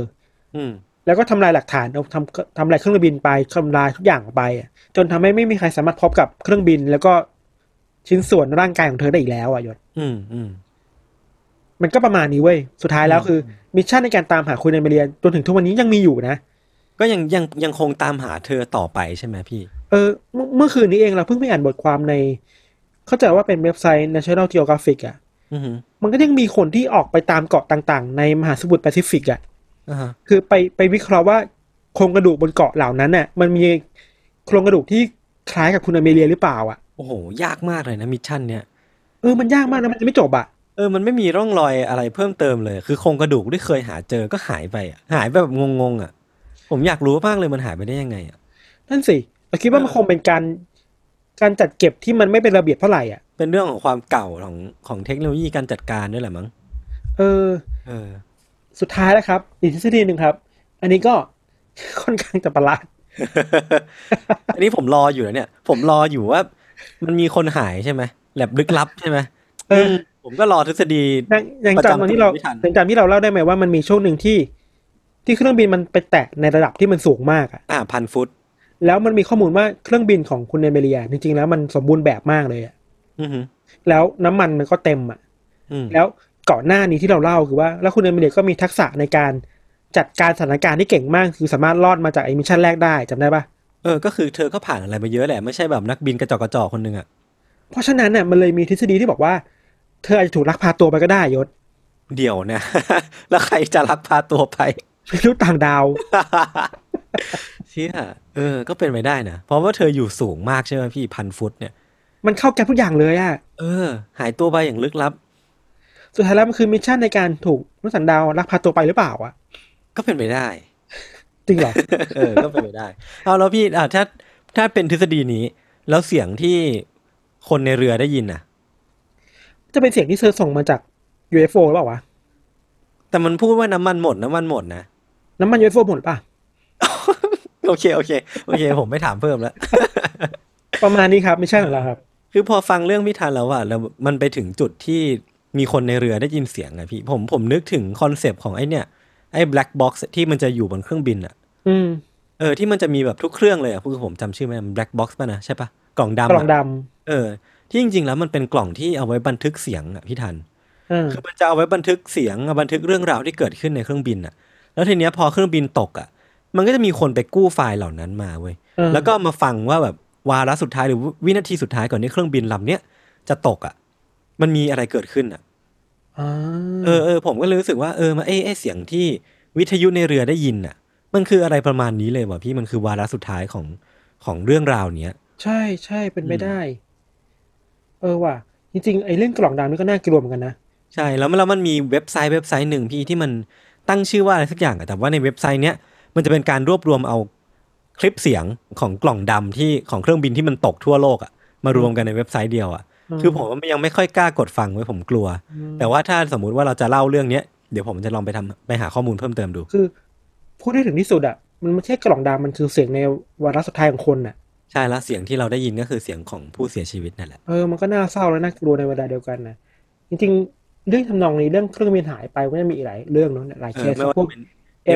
อืม แล้วก็ทำลายหลักฐานเอาทำทำลายเครื่องบินไปทำลายทุกอย่างออกไปอะจนทำให้ไม่มีใครสามารถพบกับเครื่องบินแล้วก็ชิ้นส่วนร่างกายของเธอได้อีกแล้วอะ yes อืม อืม มันก็ประมาณนี้เว้ย สุดท้ายแล้วคือ mission ในการตามหาคุณเอเมเรียจนถึงทุกวันนี้ยังมีอยู่นะ ก็ยังยังยังคงตามหาเธอต่อไปใช่ไหมพี่ เออเมื่อเมื่อคืนนี้เองเราเพิ่งไปอ่านบทความใน เข้าใจว่าเป็นเว็บไซต์ National Geographic อะอือฮึมันก็ยังมีคนที่ออกไปตามเกาะต่างๆ ในมหาสมุทรแปซิฟิกอะอ่าฮะคือไปไปวิเคราะห์ว่าโครงกระดูกบนเกาะเหล่านั้นน่ะ มันมีโครงกระดูกที่คล้ายกับคุณอเมเลียหรือเปล่าอะโอ้โหยากมากเลยนะ mission เนี่ยเออมันยากมากนะมันจะไม่จบอะ เออ มันไม่มีร่องรอยอะไรเพิ่มเติมเลย คือโครงกระดูกที่เคยหาเจอก็หายไปอะหายไปแบบงงๆอะ ผมอยากรู้มากเลยมันหายไปได้ยังไงอะ นั่นสิเราคิดว่ามันคงเป็นการการจัดเก็บที่มันไม่เป็นระเบียบเท่าไหร่อะ เป็นเรื่องของความเก่าของของเทคโนโลยีการจัดการด้วยแหละมั้ง เออ เออ สุดท้ายแล้วครับ อีกทฤษฎีหนึ่งครับ อันนี้ก็ค่อนข้างจะประหลาด อันนี้ผมรออยู่นะเนี่ย ผมรออยู่ว่า มันมีคนหายใช่ไหมแลบลึกลับใช่ไหมเออ ผมก็รอทฤษฎียังยังประจำจำตอนที่เราไม่ทันยังจำที่เราเล่าได้ไหมว่ามันมีช่วงหนึ่งที่ ที่เครื่องบินมันไปแตะในระดับที่มันสูงมากอะอ่าพันฟุต แล้วมันมีข้อมูลว่าเครื่องบินของคุณเอเมเรีย จริงๆแล้วมันสมบูรณ์แบบมากเลยอะอือฮึแล้วน้ำมันมันก็เต็มอะอืมแล้วก่อนหน้านี้ที่เราเล่าคือว่า แล้วคุณเอเมเรียก็มีทักษะในการจัดการสถานการณ์ที่เก่งมาก คือสามารถรอดมาจากไอ้ mission แรกได้จำได้ปะเออก็คือเธอก็ผ่านอะไรมาเยอะแหละไม่ใช่แบบนักบินกระจอกกระจอกคนหนึ่งอะเพราะฉะนั้นน่ะมันเลยมีทฤษฎีที่บอกว่า เธออาจจะถูกลักพาตัวไปก็ได้ยศ เดี๋ยวเนี่ยแล้วใครจะลักพาตัวไปไม่รู้ต่างดาวเชี่ยเออ ก็เป็นไปได้นะ เพราะว่าเธออยู่สูงมากใช่ไหมกี่พันฟุตเนี่ย มันเข้าแก๊ปทุกอย่างเลยอะเออ หายตัวไปอย่างลึกลับ สุดท้ายแล้วมันคือ mission ในการถูกมนุษย์ต่างดาวลักพาตัวไปหรือเปล่าอะก็เป็นไปได้ จริงเหรอ เออ ก็เป็นไปได้ เอาแล้วพี่อ่าถ้าถ้าเป็นทฤษฎีนี้ แล้วเสียงที่คนในเรือได้ยินน่ะ จะเป็นเสียงที่เธอส่งมาจาก UFO หรือเปล่าวะ แต่มันพูดว่าน้ำมันหมดน้ำมันหมดนะ น้ำมัน UFO หมดหรือเปล่าวะ โอเคโอเคโอเค ผมไม่ถามเพิ่มแล้ว ประมาณนี้ครับ mission ของเราครับ คือพอฟังเรื่องพี่ธัญแล้วอะแล้วมันไปถึงจุดที่มีคนในเรือได้ยินเสียงอะพี่ ผมผมนึกถึง concept ของไอเนี่ยไอ้ black box ที่มันจะอยู่บนเครื่องบินอะอืมเออที่มันจะมีแบบทุกเครื่องเลยอะคือผมจำชื่อไม่ได้ black box ป่ะนะใช่ปะกล่องดำกล่องอะดเออ ที่จริงๆแล้วมันเป็นกล่องที่เอาไว้บันทึกเสียงอะพี่ทันำเออคือมันจะเอาไว้บันทึกเสียงบันทึกเรื่องราวที่เกิดขึ้นในเครื่องบินอะแล้วทีเนี้ยพอเครื่องบินตกอะมันก็จะมีคนไปกู้ไฟล์เหล่านั้นมาเว้ยเออแล้วก็มาฟังว่าแบบวาระสุดท้ายหรือวินาทีสุดท้ายก่อนที่เครื่องบินลำเนี้ยจะตกอะมันมีอะไรเกิดขึ้นอะอ่าเออเออผมก็เลยรู้สึกว่าเออมาไอ้ไอ้เสียงที่วิทยุในเรือได้ยินอะมันคืออะไรประมาณนี้เลยว่ะพี่มันคือวาระสุดท้ายของของเรื่องราวเนี้ย ใช่ใช่เป็นไปได้ เออว่ะจริงๆไอ้เรื่องกล่องดำนี่ก็น่ากลัวเหมือนกันนะใช่แล้วมันแล้วมันมีเว็บไซต์เว็บไซต์หนึ่งพี่ที่มันตั้งชื่อว่าอะไรสักอย่างอะแต่ว่าในเว็บไซต์เนี้ยมันจะเป็นการรวบรวมเอาคลิปเสียงของกล่องดำที่ของเครื่องบินที่มันตกทั่วโลกอะมารวมกันในเว็บไซต์เดียวอะอืมคือผมยังไม่ค่อยกล้ากดฟังไว้ผมกลัว แต่ว่าถ้าสมมุติว่าเราจะเล่าเรื่องเนี้ยเดี๋ยวผมจะลองไปทำไปหาข้อมูลเพิ่มเติมดู คือพูดให้ถึงที่สุดอะมันไม่ใช่กล่องดำมันคือเสียงในวาระสุดท้ายของคนน่ะ ใช่แล้วเสียงที่เราได้ยินก็คือเสียงของผู้เสียชีวิตนั่นแหละ เออมันก็น่าเศร้าและน่ากลัวในเวลาเดียวกันนะจริงๆ เรื่องทำนองนี้เรื่องเครื่องบินหายไปก็จะมีอีกหลายเรื่องเนาะหลายเอเคอสไม่ว่าพวกจะเป็น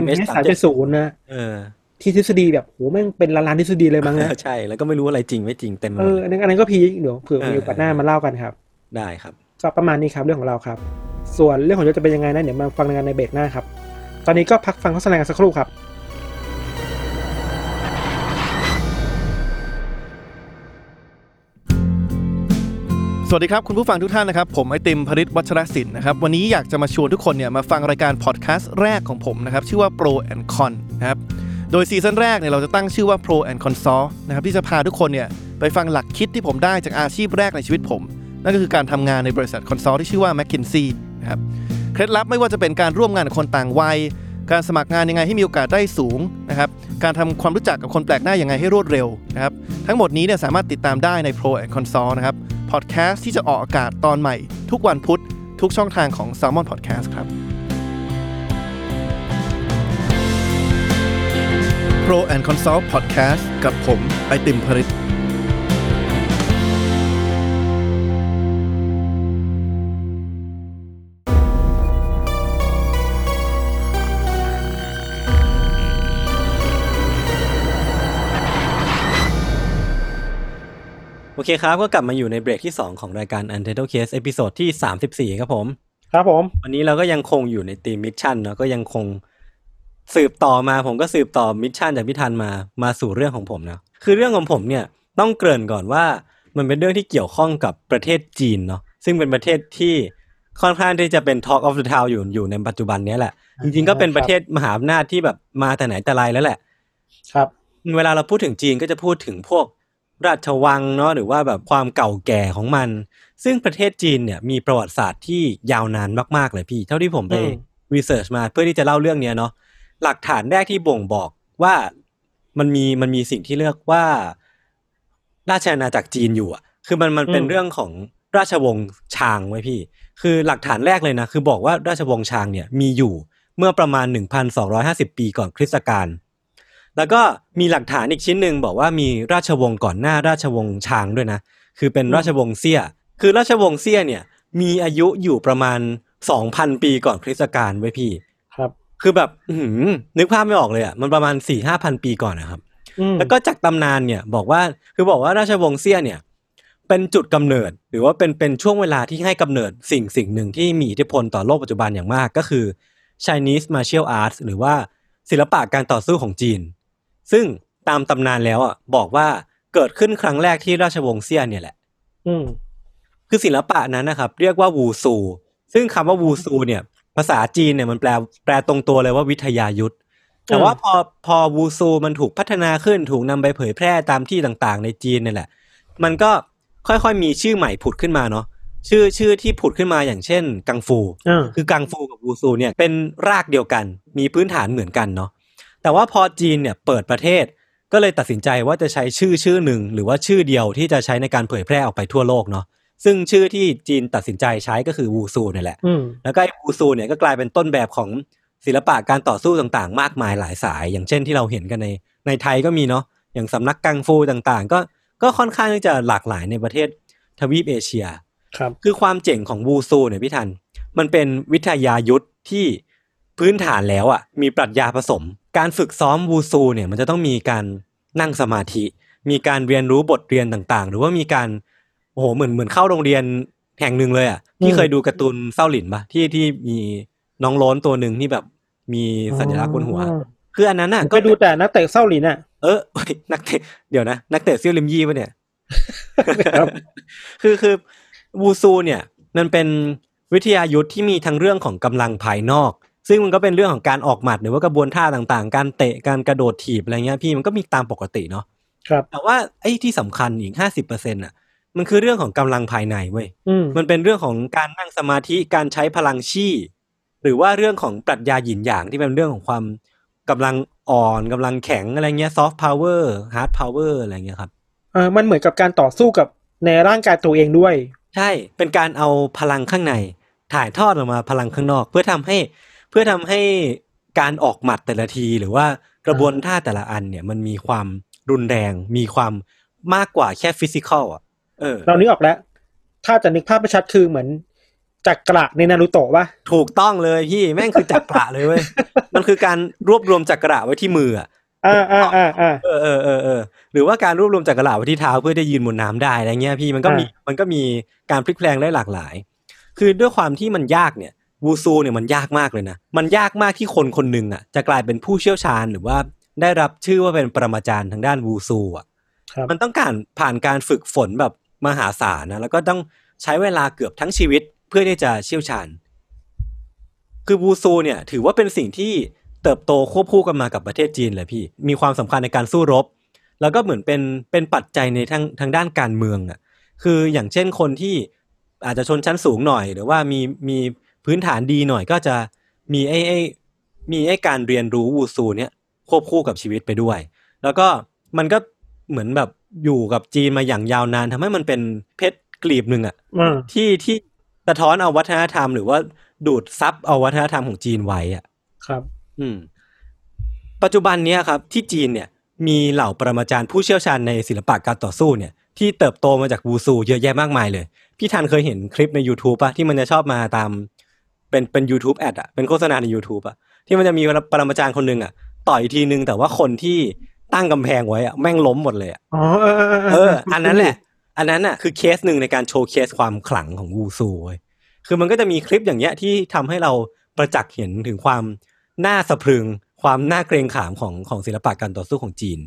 M S สามเจ็ดศูนย์นะเออที่ทฤษฎีแบบโหแม่งเป็นล้านล้านๆทฤษฎีเลยมั้งนะใช่ แล้วก็ไม่รู้อะไรจริงไม่จริงเต็มไปหเอมดออันนั้นอันนั้นก็พีคเดี๋ยวเผื่อเออมีโอกาสหน้ามาเล่ากันครับ ได้ครับก็ประมาณนี้ครับเรื่องของเราครับ ส่วนเรื่องของโยศจะเป็นยังไงนะเดี๋ยวมาฟังกันในเบรกหน้าครับ ตอนนี้ก็พักฟังโฆษณากันสักครู่ครับ สวัสดีครับ คุณผู้ฟังทุกท่านนะครับ ผมไอติมพริตวัชรศิลป์นะครับ วันนี้อยากจะมาชวนทุกคนเนี่ยมาฟังรายการพอดแคสต์แรกของผมนะครับ ชื่อว่า Pro and Con นะครับโดยซีซั่นแรกเนี่ยเราจะตั้งชื่อว่า Pro and Consult นะครับที่จะพาทุกคนเนี่ยไปฟังหลักคิดที่ผมได้จากอาชีพแรกในชีวิตผม นั่นก็คือการทำงานในบริษัท consult ที่ชื่อว่า McKinsey นะครับเคล็ดลับไม่ว่าจะเป็นการร่วมงานกับคนต่างวัย การสมัครงานยังไงให้มีโอกาสได้สูงนะครับการทำความรู้จักกับคนแปลกหน้ายังไงให้รวดเร็วนะครับทั้งหมดนี้เนี่ยสามารถติดตามได้ใน Pro and Consult นะครับ พอดแคสต์ที่จะออกอากาศตอนใหม่ ทุกวันพุธทุกช่องทางของ Salmon Podcast ครับ Pro and Consult Podcast กับผมไอติมพริต โอเคครับ ก็กลับมาอยู่ในเบรกที่ 2 ของรายการ Untitled Case episode ที่ 34 ครับผม ครับผม วันนี้เราก็ยังคงอยู่ในธีม mission เนาะก็ยังคงสืบต่อมาผมก็สืบต่อมิชชั่นจากพิธันมามาสู่เรื่องของผมนะคือเรื่องของผมเนี่ยต้องเกริ่นก่อนว่ามันเป็นเรื่องที่เกี่ยวข้องกับประเทศจีนเนาะซึ่งเป็นประเทศที่ค่อนข้างที่จะเป็น Talk of the Town อยู่อยู่ในปัจจุบันเนี้ยแหละ จริงๆก็เป็นประเทศมหาอำนาจที่แบบมาแต่ไหนแต่ไรแล้วแหละ ครับ เวลาเราพูดถึงจีนก็จะพูดถึงพวก ราชวังเนาะหรือว่าแบบความเก่าแก่ของมัน ซึ่งประเทศจีนเนี่ยมีประวัติศาสตร์ที่ยาวนานมากๆเลยพี่ เท่าที่ผมไปอืมรีเสิร์ชมาเพื่อที่จะเล่าเรื่องเนี้ยเนาะหลักฐานแรกที่บ่งบอกว่ามันมีมันมีสิ่งที่เรียกว่า ราชอาณาจักรจีนอยู่อะ คือมันมันเป็นเรื่องของราชวงศ์ชางไว้พี่ คือหลักฐานแรกเลยนะ คือบอกว่าราชวงศ์ชางเนี่ยมีอยู่เมื่อประมาณ 1,250 ปีก่อนคริสตกาล แล้วก็มีหลักฐานอีกชิ้นหนึ่งบอกว่ามีราชวงศ์ก่อนหน้าราชวงศ์ชางด้วยนะ คือเป็นราชวงศ์เซี่ย คือราชวงศ์เซี่ยเนี่ยมีอายุอยู่ประมาณ2,000ปีก่อนคริสตกาลไว้พี่ ครับ คือแบบอื้อหือนึกภาพไม่ออกเลยอะมันประมาณ4ี่ห้าพันปีก่อนนะครับอืมแล้วก็จากตำนานเนี่ยบอกว่าคือบอกว่าราชวงศ์เซี่ยเนี่ยเป็นจุดกำเนิดหรือว่าเป็นเป็นช่วงเวลาที่ให้กำเนิดสิ่งสิ่งหนึ่งที่มีอิทธิพลต่อโลกปัจจุบันอย่างมากก็คือ Chinese martial arts หรือว่าศิลปะการต่อสู้ของจีน ซึ่งตามตำนานแล้วอะบอกว่าเกิดขึ้นครั้งแรกที่ราชวงศ์เซี่ยเนี่ยแหละ อืมคือศิลปะนั้นนะครับ เรียกว่าวูซู ซึ่งคำว่าวูซูเนี่ย ภาษาจีนเนี่ยมันแปลแปลตรงตัวเลยว่าวิทยายุทธแต่ว่าพอพอวูซูมันถูกพัฒนาขึ้นถูกนำไปเผยแพร่ตามที่ต่างๆ ในจีนเนี่ยแหละ มันก็ค่อยๆมีชื่อใหม่ผุดขึ้นมาเนาะชื่อชื่อที่ผุดขึ้นมาอย่างเช่น กังฟูอ่าคือกังฟูกับวูซูเนี่ยเป็นรากเดียวกัน มีพื้นฐานเหมือนกันเนาะ แต่ว่าพอจีนเนี่ยเปิดประเทศ ก็เลยตัดสินใจว่าจะใช้ชื่อชื่อหนึ่ง หรือว่าชื่อเดียวที่จะใช้ในการเผยแพร่ออกไปทั่วโลกเนาะซึ่งชื่อที่จีนตัดสินใจใช้ก็คือวูซูเนี่ยแหละอืมแล้วก็ไอ้วูซูเนี่ยก็กลายเป็นต้นแบบของศิลปะการต่อสู้ต่างๆ มากมายหลายสาย อย่างเช่นที่เราเห็นกันในในไทยก็มีเนาะอย่างสำนักกังฟูต่างๆ ก็ก็ค่อนข้างที่จะหลากหลายในประเทศทวีปเอเชียครับคือความเจ๋งของวูซูเนี่ยพี่ทัน มันเป็นวิทยายุทธที่ พื้นฐานแล้วอะมีปรัชญาผสม การฝึกซ้อมวูซูเนี่ยมันจะต้องมีการนั่งสมาธิ มีการเรียนรู้บทเรียนต่างๆ หรือว่ามีการโอ้โหเหมือนเหมือนเข้าโรงเรียนแห่งหนึ่งเลยอะพี่อืมเคยดูการ์ตูนเศร้าหลินปะที่ที่มีน้องโล้นตัวหนึ่งที่แบบมีสัญลักษณ์บนหัวอ๋อคืออันนั้นอะก็ดูแต่นักเตะเศร้าหลินอะเออนักเตะเดี๋ยวนะนักเตะเซี่ยวลิมยี่ปะเนี่ยครับคือคือวูซูเนี่ย มันเป็นวิทยายุทธที่มีทั้งเรื่องของกำลังภายนอก ซึ่งมันก็เป็นเรื่องของการออกหมัดหรือว่ากระบวนท่าต่างๆ การเตะการกระโดดถีบอะไรเงี้ยพี่มันก็มีตามปกติเนาะครับ แต่ว่าไอ้ที่สำคัญอีกห้าสิบเปอร์เซ็นต์อะ มันคือเรื่องของกำลังภายในเว้ยอืมมันเป็นเรื่องของการนั่งสมาธิการใช้พลังชี่ หรือว่าเรื่องของปรัชญาหยินหยางที่เป็นเรื่องของความกำลังอ่อนกำลังแข็งอะไรเงี้ย soft power hard power อะไรเงี้ยครับเออมันเหมือนกับการต่อสู้กับในร่างกายตัวเองด้วย ใช่เป็นการเอาพลังข้างในถ่ายทอดออกมาพลังข้างนอก เพื่อทำให้เพื่อทำให้การออกหมัดแต่ละที หรือว่ากระบวนท่าแต่ละอันเนี่ยมันมีความรุนแรง มีความมากกว่าแค่ physical อะเออเรานึกออกแล้ว ถ้าจะนึกภาพไม่ชัดคือเหมือนจักระในนารูโตะป่ะถูกต้องเลยพี่แม่งคือจักระเลยเว้ยมันคือการรวบรวมจักระไว้ที่มืออะอ่าอ่าอ่าอ่าเออเออเออเออหรือว่าการรวบรวมจักระไว้ที่เท้าเพื่อได้ยืนบนน้ำได้อะไรเงี้ยพี่มันก็มีอ่ามันก็มีการพลิกแพลงได้หลากหลาย คือด้วยความที่มันยากเนี่ย วูซูเนี่ยมันยากมากเลยนะ มันยากมากที่คนคนหนึ่งอะจะกลายเป็นผู้เชี่ยวชาญหรือว่าได้รับชื่อว่าเป็นปรมาจารย์ทางด้านวูซูอะครับมันต้องการผ่านการฝึกฝนแบบมหาศาลนะแล้วก็ต้องใช้เวลาเกือบทั้งชีวิตเพื่อที่จะเชี่ยวชาญ คือวูซูเนี่ยถือว่าเป็นสิ่งที่เติบโตควบคู่กันมากับประเทศจีนเลยพี่ มีความสำคัญในการสู้รบ แล้วก็เหมือนเป็นเป็นปัจจัยในทางทางด้านการเมืองอะ คืออย่างเช่นคนที่อาจจะชนชั้นสูงหน่อย หรือว่ามีมี พื้นฐานดีหน่อยก็จะมีไอ้ไอ้มีไอ้การเรียนรู้วูซูเนี่ยควบคู่กับชีวิตไปด้วย แล้วก็มันก็เหมือนแบบอยู่กับจีนมาอย่างยาวนานทำให้มันเป็นเพชรกลีบหนึ่งอะอ่าที่ที่สะท้อนเอาวัฒนธรรม หรือว่าดูดซับเอาวัฒนธรรมของจีนไว้อะครับ อืม ปัจจุบันเนี้ยครับ ที่จีนเนี่ย มีเหล่าปรมาจารย์ผู้เชี่ยวชาญในศิลปะการต่อสู้เนี่ย ที่เติบโตมาจากวูซูเยอะแยะมากมายเลย พี่ทันเคยเห็นคลิปใน YouTube ปะที่มันจะชอบมาตาม เป็นเป็น YouTube แอดอะเป็นโฆษณาใน YouTube อะที่มันจะมีปรมาจารย์คนหนึ่งอะต่อยทีนึงแต่ว่าคนที่ตั้งกำแพงไว้อะแม่งล้มหมดเลยอะอ๋อเออเออเออ อันนั้นแหละ อันนั้นน่ะคือเคสหนึ่งในการโชว์เคสความขลังของวูซูเว้ยคือมันก็จะมีคลิปอย่างเงี้ยที่ทำให้เราประจักษ์เห็นถึงความน่าสะพรึง ความน่าเกรงขามของของศิลปะการต่อสู้ของจีน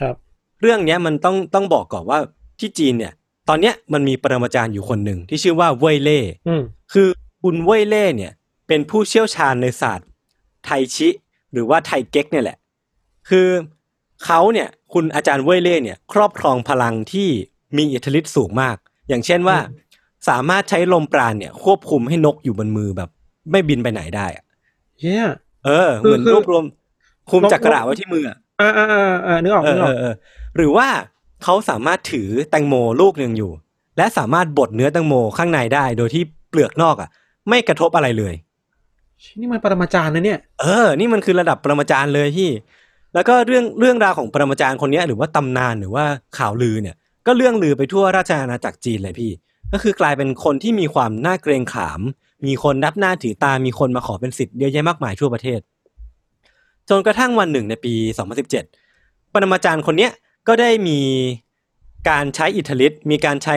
ครับ เรื่องเนี้ยมันต้องต้องบอกก่อนว่าที่จีนเนี่ย ตอนเนี้ยมันมีปรมาจารย์อยู่คนหนึ่งที่ชื่อว่าเว่ยเล่อืมคือ คุณเว่ยเล่เนี่ยเป็นผู้เชี่ยวชาญในศาสตร์ไทชิ หรือว่าไทเก๊กเนี่ยแหละ คือเขาเนี่ยคุณอาจารย์เว่ยเล่เนี่ยครอบครองพลังที่มีอิทธิฤทธิ์สูงมาก อย่างเช่นว่า สามารถใช้ลมปราณเนี่ย ควบคุมให้นกอยู่บนมือแบบ ไม่บินไปไหนได้อะเฮียเออ เหมือนคือรวบรวมคุมนกจักระไว้ที่มืออะอ่าอ่าอ่าอ่านึกออกเอนึอกอเออกอเออหรือว่าเขาสามารถถือแตงโมลูกหนึ่งอยู่ และสามารถบดเนื้อแตงโมข้างในได้ โดยที่เปลือกนอกอะ ไม่กระทบอะไรเลย นี่มันปรมาจารย์นะเนี่ย เออ นี่มันคือระดับปรมาจารย์เลยพี่ แล้วก็เรื่องเรื่องราวของปรมาจารย์คนเนี้ยหรือว่าตำนานหรือว่าข่าวลือเนี่ย ก็เรื่องลือไปทั่วราชอาณาจักรจีนเลยพี่ ก็คือกลายเป็นคนที่มีความน่าเกรงขาม มีคนนับหน้าถือตา มีคนมาขอเป็นสิทธิ์เยอะแยะมากมายทั่วประเทศ จนกระทั่งวันหนึ่งในปี 2017 ปรมาจารย์คนเนี้ยก็ได้มีการใช้อิทธิฤทธิ์มีการใช้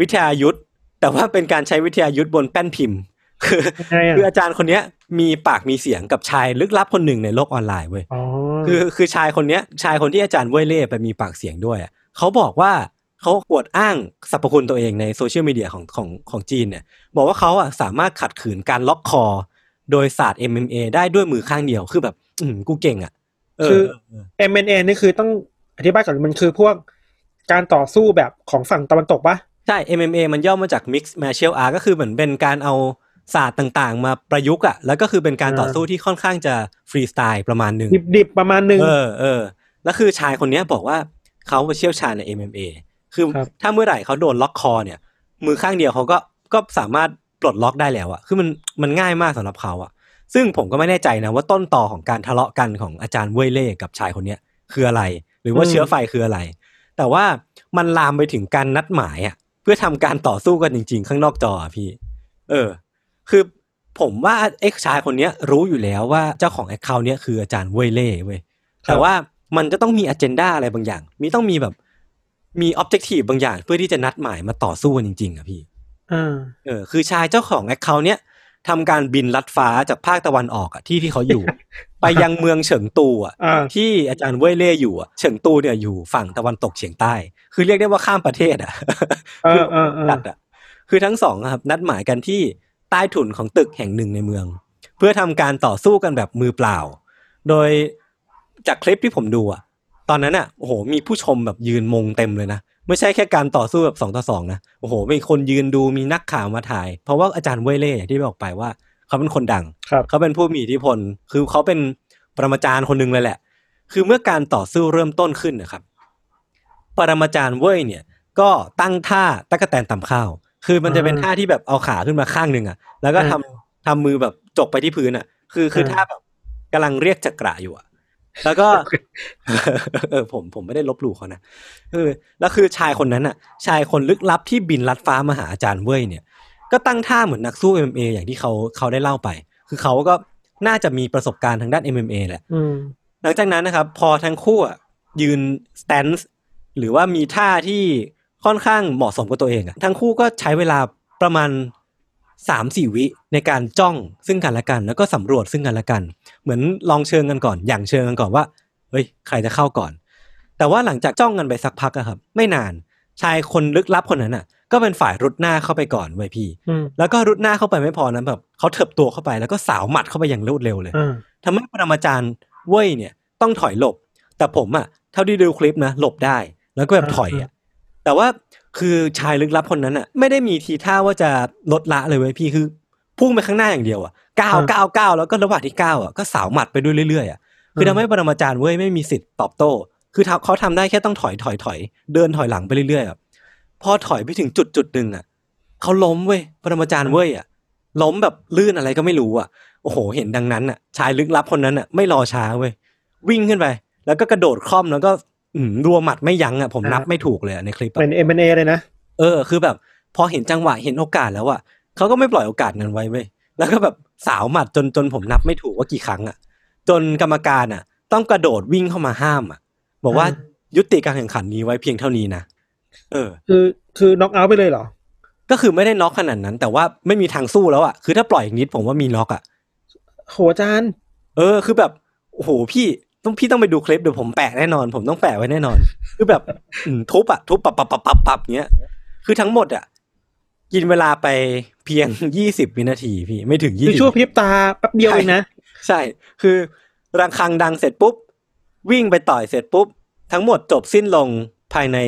วิทยายุทธ แต่ว่าเป็นการใช้วิทยายุทธบนแป้นพิมพ์ คือยังไงอะคืออาจารย์คนเนี้ยมีปากมีเสียงกับชายลึกลับคนหนึ่งในโลกออนไลน์เว้ยอ๋อคือคือชายคนเนี้ย ชายคนที่อาจารย์เว่ยเล่ไปมีปากเสียงด้วยอะเขาบอกว่าเขาอวดอ้างสรรพคุณตัวเองในโซเชียลมีเดียของของของจีนเนี่ย บอกว่าเขาอะสามารถขัดขืนการล็อกคอ โดยศาสตร์ MMA ได้ด้วยมือข้างเดียวคือแบบ อืมกูเก่งอะเออคือ MNA นี่คือต้องอธิบายก่อนมันคือพวกการต่อสู้แบบของฝั่งตะวันตกปะ ใช่ MMA มันย่อมาจาก Mixed Martial Art ก็คือเหมือนเป็นการเอาศาสตร์ต่างๆ มาประยุกต์อะแล้วก็คือเป็นการต่อสู้ที่ค่อนข้างจะฟรีสไตล์ประมาณหนึ่งดิบๆประมาณนึงเออเออแล้วคือชายคนเนี้ยบอกว่าเขาเชี่ยวชาญใน MMA คือครับถ้าเมื่อไหร่เขาโดนล็อกคอเนี่ย มือข้างเดียวเขาก็ก็สามารถปลดล็อกได้แล้วอะคือมันมันง่ายมากสำหรับเขาอะซึ่งผมก็ไม่แน่ใจนะว่าต้นต่อของการทะเลาะกันของอาจารย์เว่ยเล่กับชายคนเนี้ยคืออะไร หรือว่าเชื้อไฟคืออะไร แต่ว่ามันลามไปถึงการนัดหมายอะ เพื่อทำการต่อสู้กันจริง ๆ ข้างนอกจออะพี่ เออ คือผมว่าเอ็กชายคนเนี้ยรู้อยู่แล้วว่าเจ้าของแอคเคาท์เนี้ยคืออาจารย์เว่ยเล่เว้ยแต่ว่ามันจะต้องมีอ g e n d a อะไรบางอย่าง มีต้องมีแบบมี objective บางอย่างเพื่อที่จะนัดหมายมาต่อสู้กันจริง ๆอะพี่อ่าเออ คือชายเจ้าของ account เนี้ยทำการบินลัดฟ้าจากภาคตะวันออกอะที่ที่เขาอยู่ ไปยังเมืองเฉิงตูอะอ่าที่อาจารย์เว่ยเล่อยู่อะเฉิงตูเนี่ยอยู่ฝั่งตะวันตกเฉียงใต้ คือเรียกได้ว่าข้ามประเทศอะเออเออเออจัดอะคือทั้งสองอะครับ นัดหมายกันที่ใต้ถุนของตึกแห่งหนึ่งในเมือง เพื่อทำการต่อสู้กันแบบมือเปล่า โดยจากคลิปที่ผมดูอะตอนนั้นอะโอ้โห มีผู้ชมแบบยืนมงเต็มเลยนะไม่ใช่แค่การต่อสู้แบบสองต่อสองนะโอ้โหมีคนยืนดูมีนักข่าวมาถ่าย เพราะว่าอาจารย์เว่ยเล่อย่างที่บอกไปว่า เขาเป็นคนดังครับเขาเป็นผู้มีอิทธิพล คือเขาเป็นปรมาจารย์คนหนึ่งเลยแหละ คือเมื่อการต่อสู้เริ่มต้นขึ้นนะครับ ปรมาจารย์เว่ยเนี่ย ก็ตั้งท่าตะกะแตนต่ำข้าว คือมันจะเป็นอ่าท่าที่แบบเอาขาขึ้นมาข้างหนึ่งอะ แล้วก็ทำอ่าทำมือแบบจกไปที่พื้นอะ คือคืออ่าท่าแบบกำลังเรียกจักระอยู่อะ แล้วก็เออผมผมไม่ได้ลบหลู่เขานะเออแล้วคือชายคนนั้นอะ ชายคนลึกลับที่บินลัดฟ้ามาหาอาจารย์เว่ยเนี่ย ก็ตั้งท่าเหมือนนักสู้ MMA อย่างที่เขาเขาได้เล่าไป คือเขาก็น่าจะมีประสบการณ์ทางด้าน MMA แหละอืมหลังจากนั้นนะครับ พอทั้งคู่อะยืนสแตนส์ หรือว่ามีท่าที่ค่อนข้างเหมาะสมกับตัวเองอะทั้งคู่ก็ใช้เวลาประมาณสามสี่วิในการจ้องซึ่งกันและกัน แล้วก็สำรวจซึ่งกันและกัน เหมือนลองเชิงกันก่อน อย่างเชิงกันก่อนว่าเฮ้ยใครจะเข้าก่อน แต่ว่าหลังจากจ้องกันไปสักพักอะครับ ไม่นานชายคนลึกลับคนนั้นอะก็ก็เป็นฝ่ายรุดหน้าเข้าไปก่อนไว้ยพี่อืมแล้วก็รุดหน้าเข้าไปไม่พอนะแบบเขาเถิบตัวเข้าไปแล้วก็สาวหมัดเข้าไปอย่างรวดเร็วเลยอ่าทำให้ปรมาจารย์เว้ยเนี่ยต้องถอยหลบ แต่ผมอะเท่าที่ดูคลิปนะหลบได้ แล้วก็แบบถอยอะแต่ว่าคือชายลึกลับคนนั้นอะไม่ได้มีทีท่าว่าจะลดละเลยเว้ยพี่คือพุ่งไปข้างหน้าอย่างเดียวอะก้าวก้าวก้าวแล้วก็ระหว่างที่ก้าวอะก็สาวหมัดไปด้วยเรื่อยๆอะคือทำให้ปรมาจารย์เว้ยไม่มีสิทธิ์ตอบโต้ คือเขาทำได้แค่ต้องถอยถอยถอยเดินถอยหลังไปเรื่อยๆอะพอถอยไปถึงจุดจุดหนึ่งอะเขาล้มเว้ยปรมาจารย์เว้ยอะล้มแบบลื่นอะไรก็ไม่รู้อะโอ้โห เห็นดังนั้นอะ ชายลึกลับคนนั้นอะไม่รอช้าเว้ยวิ่งขึ้นไป แล้วก็กระโดดคล่อมแล้วก็อืม รัวหมัดไม่ยั้งอะผมนับไม่ถูกเลยอะในคลิปเป็นอะเอ็มเอเลยนะเออ คือแบบ พอเห็นจังหวะเห็นโอกาสแล้วอะเขาก็ไม่ปล่อยโอกาสนั้นไว้เว้ยแล้วก็แบบสาวหมัดจนจนผมนับไม่ถูกว่ากี่ครั้งอะ จนกรรมการอะ ต้องกระโดดวิ่งเข้ามาห้ามอะ บอกว่าอ่ยุติการแข่งขันนี้ไว้เพียงเท่านี้นะเออ คือคือน็อกเอาท์ไปเลยเหรอ ก็คือไม่ได้น็อกขนาดนั้น แต่ว่าไม่มีทางสู้แล้วอะคือถ้าปล่อยอีกนิดผมว่ามีน็อกอะโหอาจารย์ เออ คือแบบโอ้โหพี่ ต้องพี่ต้องไปดูคลิปเดี๋ยวผมแปะแน่นอน ผมต้องแปะไว้แน่นอน คือแบบอืมทุบอะทุบปับปับปับปับปับเงี้ยคือทั้งหมดอะกินเวลาไปเพียงยี่สิบวินาทีพี่ไม่ถึงยี่คือสิบชั่วพริบตาแป๊บเดียวเองนะ ใช่ คือรังคังดังเสร็จปุ๊บ วิ่งไปต่อยเสร็จปุ๊บ ทั้งหมดจบสิ้นลงภายใน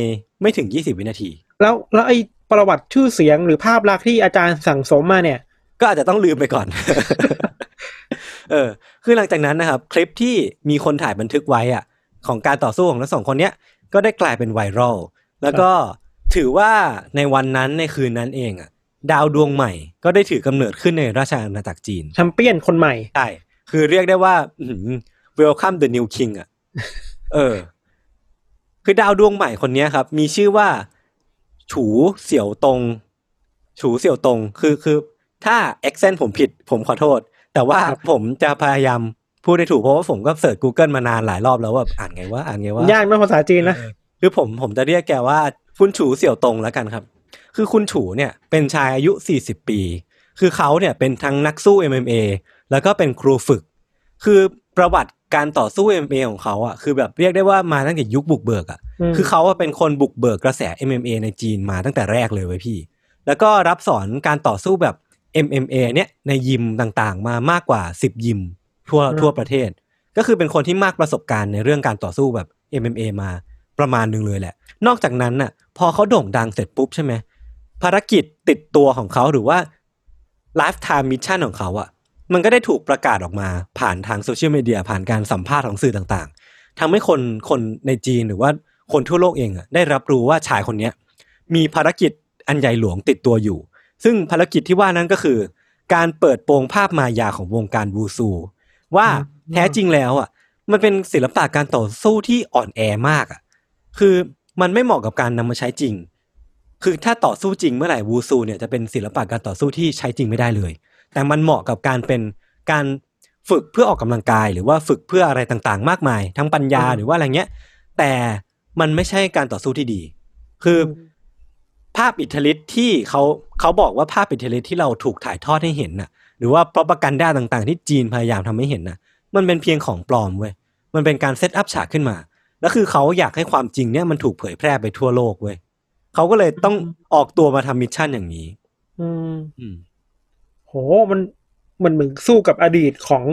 ไม่ถึงยี่สิบวินาที แล้วแล้วไอ้ประวัติชื่อเสียงหรือภาพลักษณ์ที่อาจารย์สั่งสมมาเนี่ย ก็อาจจะต้องลืมไปก่อน เออ คือหลังจากนั้นนะครับ คลิปที่มีคนถ่ายบันทึกไว้อะ ของการต่อสู้ของทั้งสองคนเนี้ยก็ได้กลายเป็นไวรัลแล้วก็ถือว่าในวันนั้นในคืนนั้นเองอะ ดาวดวงใหม่ก็ได้ถือกำเนิดขึ้นในราชอาณาจักรจีนแชมเปี้ยนคนใหม่ใช่คือเรียกได้ว่าอื้อหือ welcome the new king อะเออ คือดาวดวงใหม่คนเนี้ยครับ มีชื่อว่า ฉูเสี่ยวตง ฉูเสี่ยวตง คือคือ ถ้า accent ผมผิด ผมขอโทษ แต่ว่าครับผมจะพยายามพูดได้ถูกเพราะว่าผมก็เสิร์ช Google มานานหลายรอบแล้วว่าอ่านไงว่าอ่านไงว่ายากนะภาษาจีนนะคือผมผมจะเรียกแกว่าคุณฉูเสี่ยวตงแล้วกันครับ คือคุณฉูเนี่ยเป็นชายอายุ 40 ปี คือเขาเนี่ยเป็นทั้งนักสู้ MMA แล้วก็เป็นครูฝึก คือประวัติการต่อสู้ MMA ของเขาอะคือแบบเรียกได้ว่ามาตั้งแต่ยุคบุกเบิกอะอืมคือเขาอะเป็นคนบุกเบิกกระแส MMA ในจีนมาตั้งแต่แรกเลยเว้ยพี่ แล้วก็รับสอนการต่อสู้แบบ MMA เนี่ยในยิมต่างๆ มามากกว่า 10 ยิมทั่วทั่วประเทศ ก็คือเป็นคนที่มากประสบการณ์ในเรื่องการต่อสู้แบบ MMA มาประมาณหนึ่งเลยแหละ นอกจากนั้นน่ะ พอเขาโด่งดังเสร็จปุ๊บใช่ไหมภารกิจติดตัวของเขาหรือว่า lifetime mission ของเขาอะมันก็ได้ถูกประกาศออกมาผ่านทางโซเชียลมีเดียผ่านการสัมภาษณ์ของสื่อต่างๆทำให้คนคนในจีนหรือว่าคนทั่วโลกเองอะได้รับรู้ว่าชายคนเนี้ยมีภารกิจอันใหญ่หลวงติดตัวอยู่ ซึ่งภารกิจที่ว่านั้นก็คือ การเปิดโปงภาพมายาของวงการวูซู ว่าแท้จริงแล้วอะ มันเป็นศิลปะการต่อสู้ที่อ่อนแอมากอะ คือมันไม่เหมาะกับการนำมาใช้จริง คือถ้าต่อสู้จริงเมื่อไหร่วูซูเนี่ยจะเป็นศิลปะการต่อสู้ที่ใช้จริงไม่ได้เลย แต่มันเหมาะกับการเป็นการฝึกเพื่อออกกำลังกาย หรือว่าฝึกเพื่ออะไรต่างๆ มากมาย ทั้งปัญญาหรือว่าอะไรเงี้ย แต่มันไม่ใช่การต่อสู้ที่ดี คืออ ภาพอิทธิฤทธิ์ที่เขาเขาบอกว่าภาพอิทธิฤทธิ์ที่เราถูกถ่ายทอดให้เห็นน่ะ หรือว่า p r o p a g a n d a ต่างๆ ที่จีนพยายามทำให้เห็นน่ะ มันเป็นเพียงของปลอมเว้ยมันเป็นการ setup ฉากขึ้นมา แล้วคือเขาอยากให้ความจริงเนี่ยมันถูกเผยแพร่ไปทั่วโลกเว้ยเขาก็เลยต้องออกตัวมาทำ mission อย่างนี้อืมอืมโหมันมันเหมือนสู้กับอดีตของ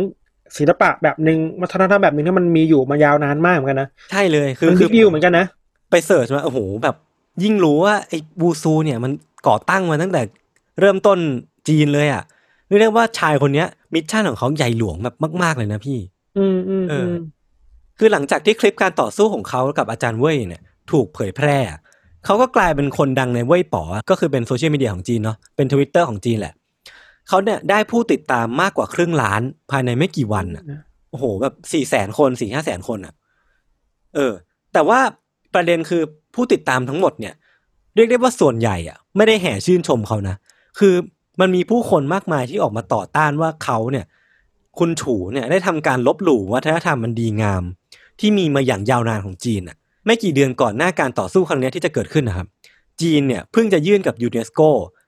ศิลปะแบบหนึ่งวัฒนธรรมแบบหนึ่งที่มันมีอยู่มายาวนานมากเหมือนกันนะใช่เลยคือมันคือ bigิวเหมือนกันนะไป search มาโอ้โหแบบ ยิ่งรู้ว่าไอ้วูซูเนี่ยมันก่อตั้งมาตั้งแต่เริ่มต้นจีนเลยอะเรียกได้ว่าชายคนเนี้ย mission ของเขาใหญ่หลวงแบบมาก ๆเลยนะพี่ อืมอืมเออือมคือหลังจากที่คลิปการต่อสู้ของเขากับอาจารย์เว่ยเนี่ย ถูกเผยแพร่อะเขาก็กลายเป็นคนดังในเว่ยป๋อ ก็คือเป็นโซเชียลมีเดียของจีนเนาะเป็นทวิตเตอร์ของจีนแหละ เขาเนี่ยได้ผู้ติดตามมากกว่าครึ่งล้านภายในไม่กี่วันอะโอ้โห แบบสี่แสนคนสี่ห้าแสนคนอะ เออ แต่ว่าประเด็นคือ ผู้ติดตามทั้งหมดเนี่ยเรียกได้ว่าส่วนใหญ่อะไม่ได้แห่ชื่นชมเขานะ คือมันมีผู้คนมากมายที่ออกมาต่อต้านว่าเขาเนี่ยคุณฉูเนี่ยได้ทำการลบหลู่วัฒนธรรมมันดีงาม ที่มีมาอย่างยาวนานของจีนอะไม่กี่เดือนก่อนหน้าการต่อสู้ครั้งเนี้ยที่จะเกิดขึ้นนะครับ จีนเนี่ยเพิ่งจะยื่นกับยูเนสโก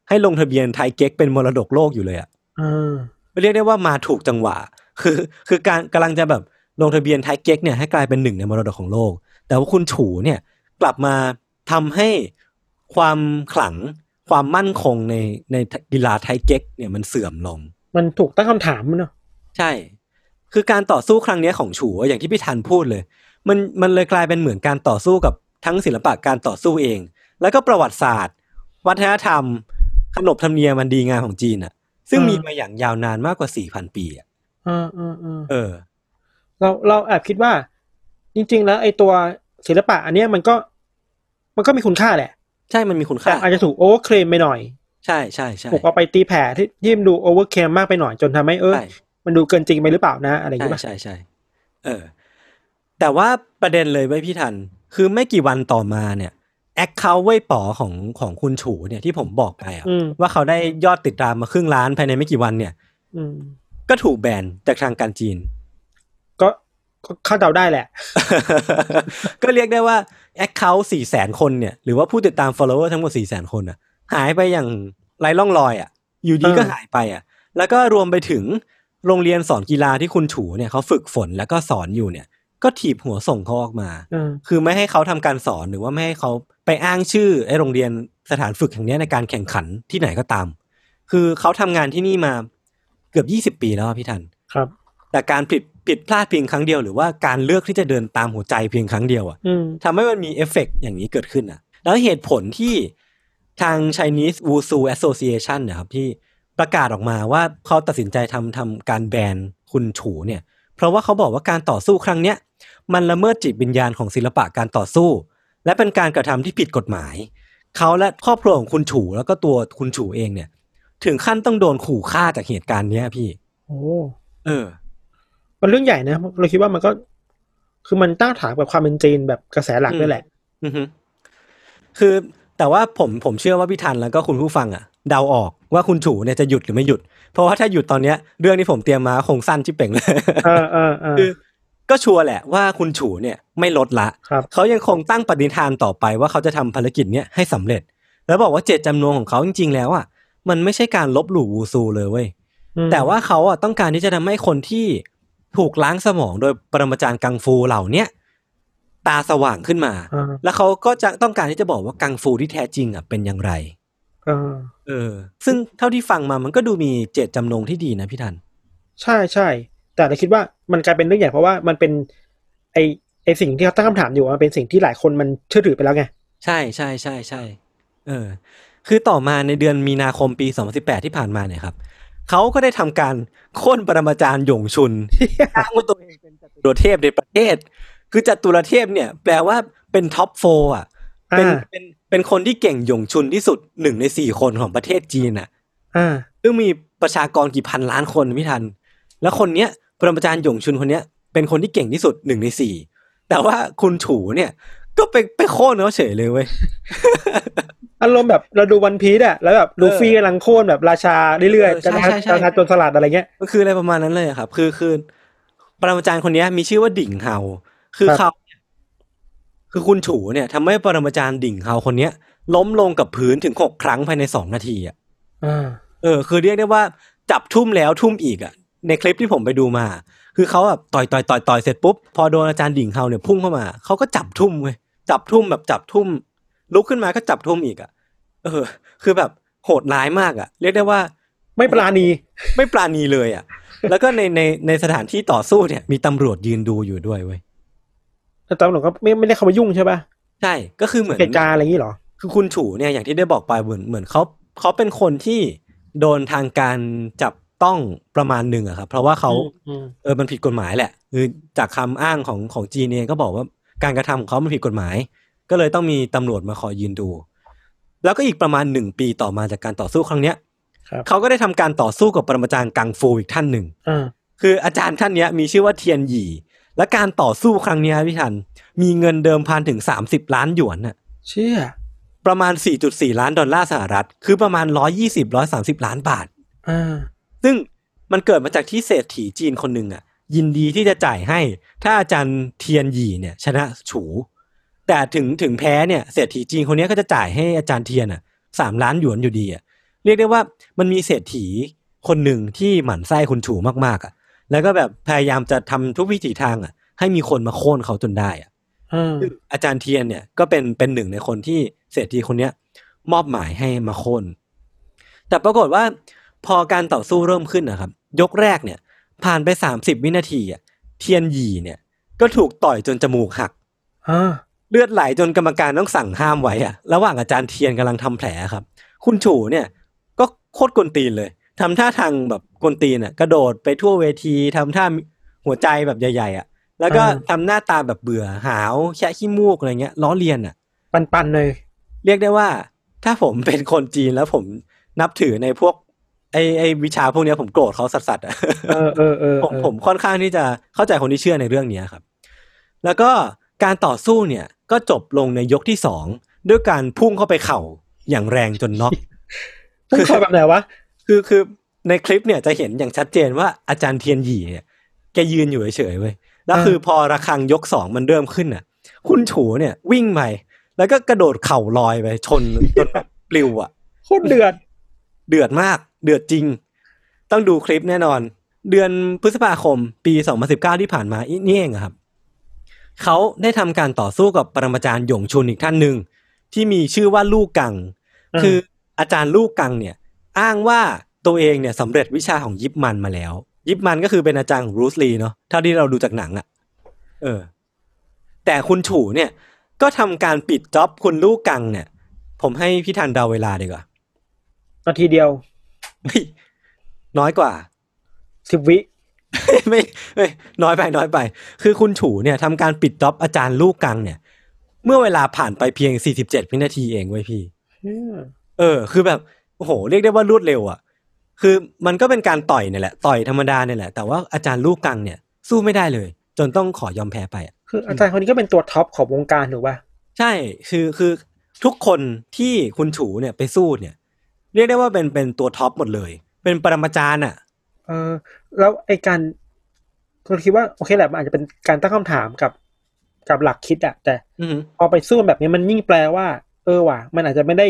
ให้ลงทะเบียนไทเก๊กเป็นมรดกโลกอยู่เลยอะอ่าเรียกได้ว่ามาถูกจังหวะ คือ คือการกำลังจะแบบลงทะเบียนไทยเก๊กเนี่ยให้กลายเป็นหนึ่งในมรดกของโลก แต่ว่าคุณฉูเนี่ย กลับมาทำให้ความขลังความมั่นคงในในกีฬาไทเก๊กเนี่ยมันเสื่อมลง มันถูกตั้งคำถามมันเนาะใช่ คือการต่อสู้ครั้งเนี้ยของฉูอะอย่างที่พี่ทันพูดเลย มันมันเลยกลายเป็นเหมือนการต่อสู้กับทั้งศิลปะการต่อสู้เอง แล้วก็ประวัติศาสตร์ วัฒนธรรม ขนบธรรมเนียมมันดีงามของจีนอะซึ่งมีมาอย่างยาวนานมากกว่าสี่พันปีอะอ่าอ่าอ่าเออเราเราแอบคิดว่า จริง ๆ แล้วไอ้ตัว ศิลปะ อันเนี้ยมันก็มันก็มีคุณค่าแหละ ใช่มันมีคุณแต่ค่า อาจจะถูกโอเวอร์เคลมไปหน่อย ใช่ใช่ใช่ถูกเอาไปตีแผ่ที่ที่มันดูโอเวอร์เคลมมากไปหน่อยจนทำให้เออใช่มันดูเกินจริงไปหรือเปล่านะ อะไรอย่างใช่เงี้ยป่ะใช่ใช่เออ แต่ว่าประเด็นเลยไว้ยพี่ทัน คือไม่กี่วันต่อมาเนี่ยแอคเคาท์เว่ยป๋อของของคุณฉูเนี่ยที่ผมบอกไปอะอืมว่าเขาได้ยอดติดตามมาครึ่งล้านภายในไม่กี่วันเนี่ยอืมก็ถูกแบนจากทางการจีน ก็ ก็คาดเดาได้แหละ ก็เรียกได้ว่าแอคเคาท์สี่แสนคนเนี่ย หรือว่าผู้ติดตาม follower ทั้งหมดสี่แสนคนอะ หายไปอย่างไร้ร่องรอยอะ อยู่ดีก็เออหายไปอะ แล้วก็รวมไปถึงโรงเรียนสอนกีฬาที่คุณฉูเนี่ยเขาฝึกฝนแล้วก็สอนอยู่เนี่ย ก็ถีบหัวส่งเขาออกมาเออคือไม่ให้เขาทำการสอนหรือว่าไม่ให้เขาไปอ้างชื่อไอ้โรงเรียนสถานฝึกแห่งเนี้ยในการแข่งขันที่ไหนก็ตาม คือเขาทำงานที่นี่มาเกือบยี่สิบปีแล้วอะพี่ทัน ครับ แต่การผิด ผิดพลาดเพียงครั้งเดียวหรือว่าการเลือกที่จะเดินตามหัวใจเพียงครั้งเดียวอะอืมทำให้มันมีเอฟเฟกต์อย่างนี้เกิดขึ้นอะ แล้วเหตุผลที่ทาง Chinese Wushu Association นะครับที่ประกาศออกมาว่าเขาตัดสินใจทำทำการแบนคุณฉูเนี่ย เพราะว่าเขาบอกว่าการต่อสู้ครั้งเนี้ยมันละเมิดจิตวิญญาณของศิลปะการต่อสู้ และเป็นการกระทำที่ผิดกฎหมาย เขาและครอบครัวของคุณฉูแล้วก็ตัวคุณฉูเองเนี่ย ถึงขั้นต้องโดนขู่ฆ่าจากเหตุการณ์เนี้ยพี่ โอ้เออ มันเรื่องใหญ่นะเราคิดว่ามันก็ คือมันตั้งถามกับความเป็นจีนแบบกระแสหลักอืมด้วยแหละอือฮึคือแต่ว่าผมผมเชื่อว่าพี่ทันแล้วก็คุณผู้ฟังอะเดาออกว่าคุณฉูเนี่ยจะหยุดหรือไม่หยุด เพราะว่าถ้าหยุดตอนเนี้ย เรื่องที่ผมเตรียมมาคงสั้นชิบเป่งเลยเออเออเออคือก็ชัวร์แหละว่าคุณฉูเนี่ยไม่ลดละครับเขายังคงตั้งปณิธานต่อไปว่าเขาจะทำภารกิจเนี้ยให้สำเร็จ แล้วบอกว่าเจตจำนงของเขาจริง ๆ แล้วอะมันไม่ใช่การลบหลู่วูซูเลยเว้ยอืมแต่ว่าเขาอะต้องการที่จะทำให้คนที่ ถูกล้างสมองโดยปรมาจารย์กังฟูเหล่าเนี้ยตาสว่างขึ้นมาอ่าแล้วเขาก็จะต้องการที่จะบอกว่ากังฟูที่แท้จริงอะเป็นอย่างไรเออเออ ซึ่งเท่าที่ฟังมามันก็ดูมีเจตจำนงที่ดีนะพี่ทัน ใช่ใช่ แต่เราคิดว่ามันกลายเป็นเรื่องใหญ่เพราะว่ามันเป็น ไอไอสิ่งที่เขาตั้งคำถามอยู่มันเป็นสิ่งที่หลายคนมันเชื่อถือไปแล้วไง ใช่ใช่ใช่ใช่ เออ คือต่อมาในเดือนมีนาคมปี 2018 ที่ผ่านมาเนี่ยครับ เขาก็ได้ทำการโค่นปรมาจารย์หยงชุนอ้างว่าตัวเองเป็นจตุรเทพในประเทศ คือจตุรเทพเนี่ย แปลว่าเป็นท็อปโฟอะเป็นอ่าเป็นเป็นคนที่เก่งหยงชุนที่สุดหนึ่งในสี่คนของประเทศจีนอะอ่าซึ่งมีประชากรกี่พันล้านคนพี่ทัน แล้วคนเนี้ยปรมาจารย์หยงชุนคนเนี้ยเป็นคนที่เก่งที่สุดหนึ่งในสี่แต่ว่าคุณฉูเนี่ย ก็ไปไปโค่นเขาเฉยเลยเว้ยอารมณ์แบบเราดูวันพีซอะแล้วแบบลูฟี่กำลังโค่นแบบราชาเรื่อยเออๆจะใช่ทำใช่ใช่จะทำจนสลัดอะไรเงี้ยมันคืออะไรประมาณนั้นเลยอะครับ คือคือปรมาจารย์คนเนี้ยมีชื่อว่าดิ่งเฮาคือครับเขาเนี่ยคือคุณฉูเนี่ยทำให้ปรมาจารย์ดิ่งเฮาคนเนี้ย ล้มลงกับพื้นถึงหกครั้งภายในสองนาทีอะอ่าเออ คือเรียกได้ว่าจับทุ่มแล้วทุ่มอีกอะ ในคลิปที่ผมไปดูมา คือเขาแบบต่อยต่อยต่อยต่อยเสร็จปุ๊บพอโดนอาจารย์ดิ่งเฮาเนี่ยพุ่งเข้ามาเขาก็จับทุ่มเว้ย จับทุ่มแบบจับทุ่ม ลุกขึ้นมาก็จับทุ่มอีกอะ เออ คือแบบโหดร้ายมากอะ เรียกได้ว่า ไม่ปราณี ไม่ปราณีเลยอะ แล้วก็ในในในสถานที่ต่อสู้เนี่ย มีตำรวจยืนดูอยู่ด้วยเว้ยแต่ตำรวจก็ไม่ไม่ได้เข้ามายุ่งใช่ป่ะใช่ ก็คือเหมือนเหตุการณ์อะไรอย่างนี้เหรอ คือคุณฉูเนี่ยอย่างที่ได้บอกไปเหมือนเหมือนเขาเขาเป็นคนที่โดนทางการจับต้องประมาณหนึ่งอะครับเพราะว่าเขาอืมเออมันผิดกฎหมายแหละคือจากคำอ้างของของจีนเองก็บอกว่า การกระทำของเขามันผิดกฎหมาย ก็เลยต้องมีตำรวจมาคอยยืนดู แล้วก็อีกประมาณหนึ่งปีต่อมาจากการต่อสู้ครั้งเนี้ยครับเขาก็ได้ทำการต่อสู้กับปรมาจารย์กังฟูอีกท่านหนึ่งอ่าคืออาจารย์ท่านเนี้ยมีชื่อว่าเทียนหยี่และการต่อสู้ครั้งเนี้ยพี่ทันมีเงินเดิมพันถึง30ล้านหยวนน่ะ เชี่ยประมาณ4.4ล้านดอลลาร์สหรัฐ คือประมาณ120-130ล้านบาท อ่า ซึ่งมันเกิดมาจากที่เศรษฐีจีนคนหนึ่งอะ ยินดีที่จะจ่ายให้ ถ้าอาจารย์เทียนหยี่เนี่ยชนะฉู แต่ถึงถึงแพ้เนี่ยเศรษฐีจีนคนเนี้ยก็จะจ่ายให้อาจารย์เทียนอะสามล้านหยวนอยู่ดีอะเรียกได้ว่ามันมีเศรษฐีคนหนึ่งที่หมั่นไส้คุณฉูมากๆอะ แล้วก็แบบพยายามจะทำทุกวิถีทางอะ ให้มีคนมาโค่นเขาจนได้อะอ่าซึ่งอาจารย์เทียนเนี่ยก็เป็นเป็นหนึ่งในคนที่เศรษฐีคนเนี้ยมอบหมายให้มาโค่นแต่ปรากฏว่าพอการต่อสู้เริ่มขึ้นนะครับ ยกแรกเนี่ย ผ่านไปสามสิบวินาทีอะเทียนหยีเนี่ย ก็ถูกต่อยจนจมูกหักอ่าเลือดไหลจนกรรมการต้องสั่งห้ามไว้อะระหว่างอาจารย์เทียนกำลังทำแผลครับ คุณฉูเนี่ย ก็โคตรกวนตีนเลยทำท่าทางแบบกวนตีนอะกระโดดไปทั่วเวทีทำท่าหัวใจแบบใหญ่ๆอะแล้วก็ทำหน้าตาแบบเบื่อหาวแค่ขี้มูกอะไรเงี้ยล้อเลียนอะปันปันๆเลย เรียกได้ว่า ถ้าผมเป็นคนจีนแล้วผมนับถือในพวก ไอไอวิชาพวกเนี้ยผมโกรธเขาสัสๆอะเออเออเออผมเออผมค่อนข้างที่จะเข้าใจคนที่เชื่อในเรื่องเนี้ยครับ แล้วก็การต่อสู้เนี่ยก็จบลงในยกที่สองด้วยการพุ่งเข้าไปเข่าอย่างแรงจนน็อกพุ่งเข้าแบบไหนวะคือคือในคลิปเนี่ยจะเห็นอย่างชัดเจนว่าอาจารย์เทียนหยีเนี่ยแกยืนอยู่เฉยๆเว้ยแล้วอ่าคือพอระฆังยกสองมันเริ่มขึ้นน่ะ คุณฉูเนี่ยวิ่งไปแล้วก็กระโดดเข่าลอยไปชนจนแบบปลิวอะโคตรเดือด เดือดมาก เดือดจริง ต้องดูคลิปแน่นอน เดือนพฤษภาคม ปี 2019 ที่ผ่านมาอีนี่เองอะครับ เขาได้ทำการต่อสู้กับปรมาจารย์หยงชุนอีกท่านหนึ่งที่มีชื่อว่าลู่กังอ่าคืออาจารย์ลู่กังเนี่ย อ้างว่าตัวเองเนี่ยสำเร็จวิชาของยิปมันมาแล้ว ยิปมันก็คือเป็นอาจารย์ของบรูซลีเนาะเท่าที่เราดูจากหนังอะเออ แต่คุณฉูเนี่ย ก็ทำการปิดจ็อบคุณลู่กังเนี่ย ผมให้พี่ทันเดาเวลาดีกว่า นาทีเดียวเฮ้ยน้อยกว่า สิบวิ ไม่ไม่น้อยไปน้อยไป คือคุณฉูเนี่ยทำการปิด job อาจารย์ลูกกังเนี่ย เมื่อเวลาผ่านไปเพียง 47วินาทีเองเว้ยพี่ เออ คือแบบโอ้โห เรียกได้ว่ารวดเร็วอะ คือมันก็เป็นการต่อยเนี่ยแหละ ต่อยธรรมดาเนี่ยแหละ แต่ว่าอาจารย์ลูกกังเนี่ย สู้ไม่ได้เลย จนต้องขอยอมแพ้ไปอะคืออาจารย์คนนี้ก็เป็นตัว top ของวงการถูกป่ะ ใช่ คือคือทุกคนที่คุณฉูเนี่ยไปสู้เนี่ย เรียกได้ว่าเป็นเป็นตัว top หมดเลย เป็นปรมาจารย์อะ เออ แล้วไอการก็คิดว่าโอเคแหละมันอาจจะเป็นการตั้งคำถามกับกับหลักคิดอะแต่อือหือพอไปสู้แบบนี้มันยิ่งแปลว่า เออว่ะ มันอาจจะไม่ได้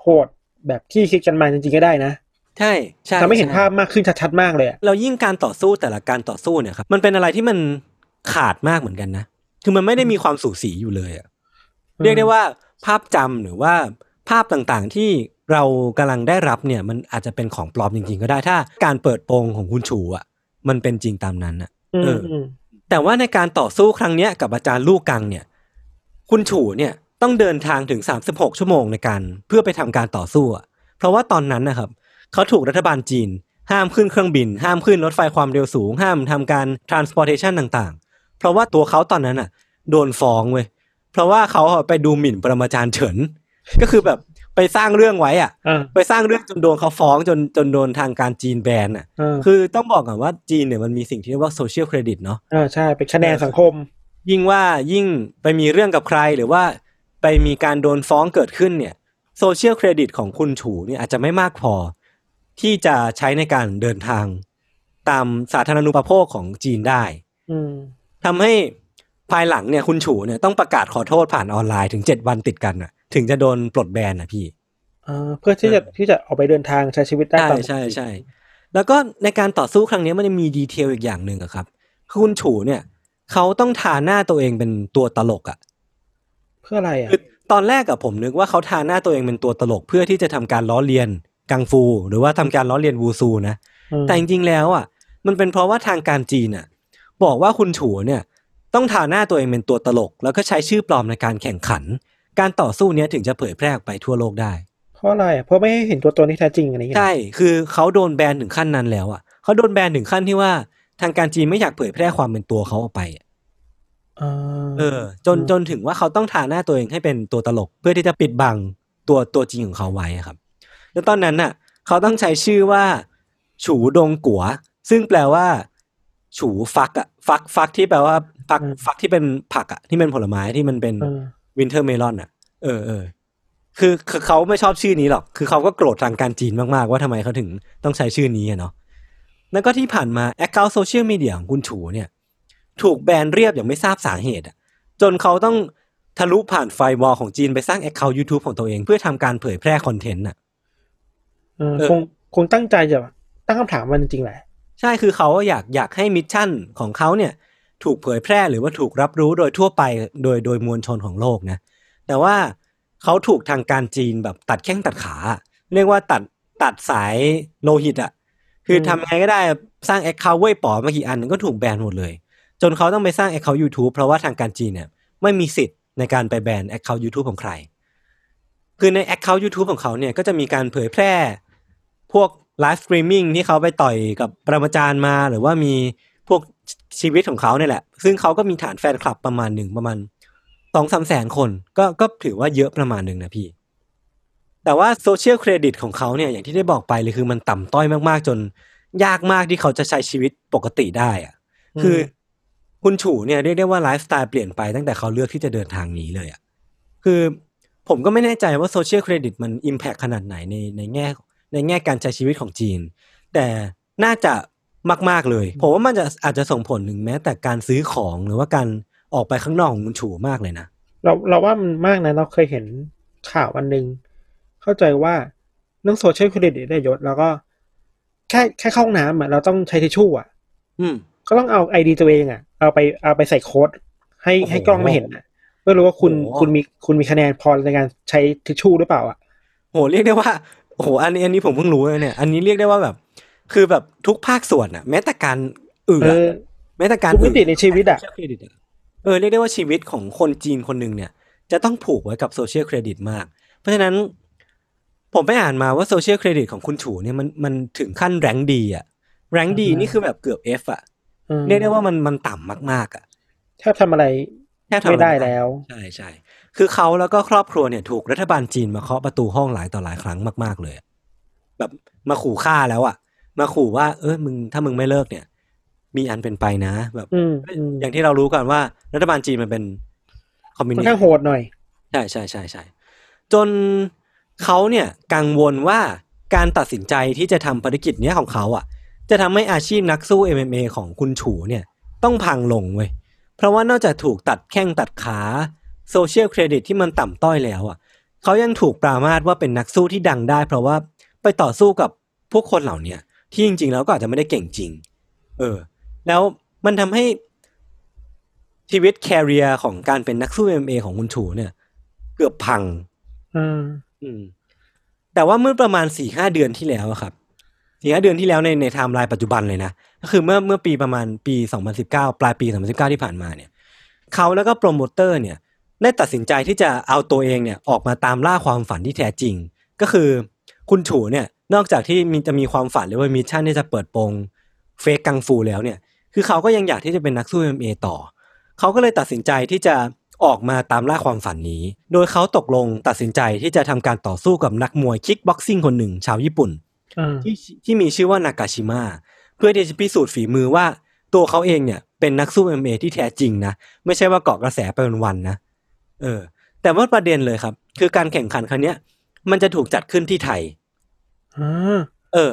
โหดแบบที่คิดกันมาจริงๆก็ได้นะใช่ใช่ทำให้เห็นใช่ภาพมากขึ้นชัดๆมากเลยอะเรายิ่งการต่อสู้แต่ละการต่อสู้เนี่ยครับมันเป็นอะไรที่มันขาดมากเหมือนกันนะคือมันไม่ได้มีความสูสีอยู่เลยอะเรียกได้ว่าภาพจำหรือว่าภาพต่างๆที่ เรากำลังได้รับเนี่ยมันอาจจะเป็นของปลอมจริง ๆ ก็ได้ถ้าการเปิดโปงของคุณชูอะ มันเป็นจริงตามนั้นอะอืมเอออืมแต่ว่าในการต่อสู้ครั้งเนี้ยกับอาจารย์ลู่กังเนี่ย คุณฉูเนี่ยต้องเดินทางถึง36ชั่วโมงในการเพื่อไปทำการต่อสู้อะเพราะว่าตอนนั้นนะครับเขาถูกรัฐบาลจีน ห้ามขึ้นเครื่องบิน ห้ามขึ้นรถไฟความเร็วสูง ห้ามทำการ transportation ต่างๆ เพราะว่าตัวเขาตอนนั้นอะ โดนฟ้องเว้ยเพราะว่าเขาอะไปดูหมิ่นปรมาจารย์เฉิน ก็คือแบบ ไปสร้างเรื่องไว้อะอ่าไปสร้างเรื่องจนโดนเขาฟ้องจนจนโดนทางการจีนแบนอะอ่าคือต้องบอกก่อนว่าจีนเนี่ยมันมีสิ่งที่เรียกว่า social credit เนาะอ่าใช่เป็นคะแนนสังคม ยิ่งว่ายิ่งไปมีเรื่องกับใครหรือว่าไปมีการโดนฟ้องเกิดขึ้นเนี่ย social credit ของคุณฉูเนี่ยอาจจะไม่มากพอ ที่จะใช้ในการเดินทาง ตามสาธารณูปโภคของจีนได้อืมทำให้ภายหลังเนี่ยคุณฉูเนี่ยต้องประกาศขอโทษผ่านออนไลน์ถึงเจ็ดวันติดกันน่ะ ถึงจะโดนปลดแบนนะพี่อ่าเพื่อที่จะที่จะออกไปเดินทางใช้ชีวิตได้ใช่ตามใช่ใช่แล้วก็ในการต่อสู้ครั้งนี้มันจะมีดีเทลอีกอย่างหนึ่งอะครับคือคุณฉูเนี่ยเขาต้องทาหน้าตัวเองเป็นตัวตลกอะเพื่ออะไรอะคือตอนแรกอะผมนึกว่าเขาทาหน้าตัวเองเป็นตัวตลก เพื่อที่จะทำการล้อเลียนกังฟู หรือว่าทำการล้อเลียนวูซูนะอืมแต่จริงๆแล้วอะมันเป็นเพราะว่าทางการจีนอะบอกว่าคุณฉูเนี่ย ต้องทาหน้าตัวเองเป็นตัวตลก แล้วก็ใช้ชื่อปลอมในการแข่งขัน การต่อสู้เนี้ยถึงจะเผยแพร่ออกไปทั่วโลกได้ เพราะอะไรอะเพราะไม่ให้เห็นตัวตนที่แท้จริงอะไรอย่างเงี้ยใช่คือเขาโดนแบนถึงขั้นนั้นแล้วอะเขาโดนแบนถึงขั้นที่ว่าทางการจีนไม่อยากเผยแพร่ความเป็นตัวเขาออกไปอะอ่าเออ จนจนถึงว่าเขาต้องทาหน้าตัวเองให้เป็นตัวตลก เพื่อที่จะปิดบังตัวตัวจริงของเขาไว้อะครับ แล้วตอนนั้นน่ะ เขาต้องใช้ชื่อว่า ฉูดงกัว ซึ่งแปลว่า ฉูฟักอะฟักฟักที่แปลว่าฟักฟักที่เป็นผักอะที่เป็นผลไม้ที่มันเป็นอ่า winter melon อะ เออเออคือคือเขาไม่ชอบชื่อนี้หรอก คือเขาก็โกรธทางการจีนมาก ๆ ว่าทำไมเขาถึงต้องใช้ชื่อนี้อะเนาะ แล้วก็ที่ผ่านมา account โซเชียลมีเดียของคุณฉูเนี่ย ถูกแบนเรียบอย่างไม่ทราบสาเหตุอะจนเขาต้องทะลุผ่าน firewall ของจีนไปสร้าง account YouTube ของตัวเอง เพื่อทำการเผยแพร่ content อะเออเออคงคงตั้งใจจะตั้งคำถามมันจริงๆแหละ ใช่คือเขาอยากอยากให้ mission ของเขาเนี่ย ถูกเผยแพร่หรือว่าถูกรับรู้โดยทั่วไปโดยโดยมวลชนของโลกนะ แต่ว่าเขาถูกทางการจีนแบบตัดแข้งตัดขา เรียกว่าตัดตัดสายโลหิตอะ คือทำยังไงก็ได้สร้าง account เว่ยป๋อมากี่อันก็ถูกแบนหมดเลย จนเขาต้องไปสร้าง account YouTube เพราะว่าทางการจีนเนี่ยไม่มีสิทธิ์ในการไปแบน account YouTube ของใคร คือใน account YouTube ของเขาเนี่ยก็จะมีการเผยแพร่ พวก live streaming ที่เขาไปต่อยกับปรมาจารย์มาหรือว่ามี ชีวิตของเขาเนี่ยแหละ ซึ่งเขาก็มีฐานแฟนคลับประมาณหนึ่งประมาณสองสามแสนคน ก็ก็ถือว่าเยอะประมาณหนึ่งนะพี่ แต่ว่า social credit ของเขาเนี่ยอย่างที่ได้บอกไปเลยคือมันต่ำต้อยมากๆ จนยากมากที่เขาจะใช้ชีวิตปกติได้อะคือคุณฉูเนี่ยเรียกได้ว่าไลฟ์สไตล์เปลี่ยนไปตั้งแต่เขาเลือกที่จะเดินทางนี้เลยอะคือผมก็ไม่แน่ใจว่าโซเชียลเครดิตมันอิมแพคขนาดไหนในในแง่ในแง่การใช้ชีวิตของจีน แต่น่าจะ มาก ๆ เลย ผมว่ามันจะอาจจะส่งผลถึงแม้ แต่การซื้อของหรือว่าการออกไปข้างนอกของคุณฉูมากเลยนะเราเราว่ามันมากนะเราเคยเห็นข่าวอันหนึง เข้าใจว่าเรื่อง social credit ได้ยศ แล้วก็แค่แค่เข้าห้องน้ำอะเราต้องใช้ทิชชู่อะ อืม ก็ต้องเอา ID ตัวเองอะ เอาไปเอาไปใส่โค้ด ให้โอ้โหให้กล้องไม่เห็นอะเพื่อรู้ว่าคุณโอ้โหคุณมีคุณมีคะแนนพอในการใช้ทิชชู่หรือเปล่าอะโหเรียกได้ว่าโหอันนี้อันนี้ผมเพิ่งรู้เลยเนี่ย อันนี้เรียกได้ว่าแบบ คือแบบทุกภาคส่วนอะแม้แต่การอื่นเออแม้แต่การทุกมิติในชีวิตอะ social credit อะเออเรียกได้ว่าชีวิตของคนจีนคนหนึ่งเนี่ย จะต้องผูกไว้กับ social credit มาก เพราะฉะนั้น ผมไปอ่านมาว่า social credit ของคุณฉูเนี่ยมันมันถึงขั้น rank D อะ rank D อ่าฮะนี่คือแบบเกือบ F อะอืมเรียกได้ว่ามันมันต่ำมากๆอะแทบทำอะไรแทบทำอะรไม่ได้แล้วใช่ใช่คือเขาแล้วก็ครอบครัวเนี่ยถูกรัฐบาลจีนมาเคาะประตูห้องหลายต่อหลายครั้งมาก ๆ เลยอะแบบมาขู่ฆ่าแล้วอะ มาขู่ว่า เออมึงถ้ามึงไม่เลิกเนี่ย มีอันเป็นไปนะแบบอืมอืมอย่างที่เรารู้กันว่า รัฐบาลจีนมันเป็นคอมมิวค่อนนิสข้างต์โหดหน่อย ใช่ใช่ใช่ใช่จนเขาเนี่ยกังวลว่าการตัดสินใจที่จะทำภารกิจเนี้ยของเขาอะ จะทำให้อาชีพนักสู้ MMA ของคุณฉูเนี่ย ต้องพังลงเว้ยเพราะว่านอกจากถูกตัดแข้งตัดขาโซเชียลเครดิตที่มันต่ำต้อยแล้วอะเขายังถูกปรามาสว่าเป็นนักสู้ที่ดังได้ เพราะว่าไปต่อสู้กับพวกคนเหล่าเนี้ย ที่จริง ๆ แล้วก็อาจจะไม่ได้เก่งจริง เออ แล้วมันทำให้ชีวิต career ของการเป็นนักสู้ MMA ของคุณฉูเนี่ย เกือบพัง อืมอืม แต่ว่าเมื่อประมาณสี่ห้าเดือนที่แล้วอะครับสี่ห้าเดือนที่แล้วในในไทม์ไลน์ปัจจุบันเลยนะ ก็คือเมื่อเมื่อปีประมาณปีสองพันสิบเก้าปลายปีสองพันสิบเก้าที่ผ่านมาเนี่ย เขาแล้วก็โปรโมเตอร์เนี่ยได้ตัดสินใจที่จะเอาตัวเองเนี่ย ออกมาตามล่าความฝันที่แท้จริง ก็คือคุณฉูเนี่ย นอกจากที่มีจะมีความฝันหรือว่า mission ที่จะเปิดโปง fake กังฟูแล้วเนี่ย คือเขาก็ยังอยากที่จะเป็นนักสู้ MMA ต่อ เขาก็เลยตัดสินใจที่จะออกมาตามล่าความฝันนี้ โดยเขาตกลงตัดสินใจที่จะทำการต่อสู้กับนักมวย kickboxing คนหนึ่งชาวญี่ปุ่นอ่าที่ที่มีชื่อว่านากาชิมะเพื่อที่จะพิสูจน์ฝีมือว่าตัวเขาเองเนี่ยเป็นนักสู้ MMA ที่แท้จริงนะ ไม่ใช่ว่าเกาะกระแสไปวันๆนะ เออ แต่ว่าประเด็นเลยครับ คือการแข่งขันครั้งเนี้ยมันจะถูกจัดขึ้นที่ไทยอ่า เออ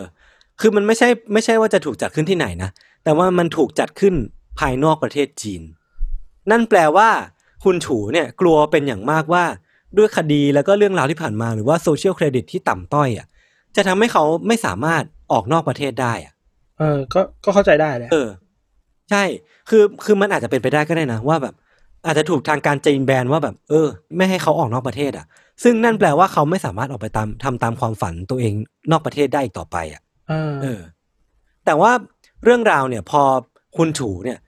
คือมันไม่ใช่ไม่ใช่ว่าจะถูกจัดขึ้นที่ไหนนะ แต่ว่ามันถูกจัดขึ้นภายนอกประเทศจีน นั่นแปลว่าคุณฉูเนี่ยกลัวเป็นอย่างมากว่าด้วยคดีแล้วก็เรื่องราวที่ผ่านมาหรือว่าโซเชียลเครดิตที่ต่ำต้อยอะจะทำให้เขาไม่สามารถออกนอกประเทศได้อะ เออ ก็ก็เข้าใจได้แหละเออ ใช่ คือคือมันอาจจะเป็นไปได้ก็ได้นะว่าแบบ อาจจะถูกทางการจีนแบนว่าแบบ เออ ไม่ให้เขาออกนอกประเทศอะ ซึ่งนั่นแปลว่าเขาไม่สามารถออกไปตามทำตามความฝันตัวเองนอกประเทศได้อีกต่อไปอะอ่าเออ แต่ว่าเรื่องราวเนี่ย พอคุณฉูเนี่ย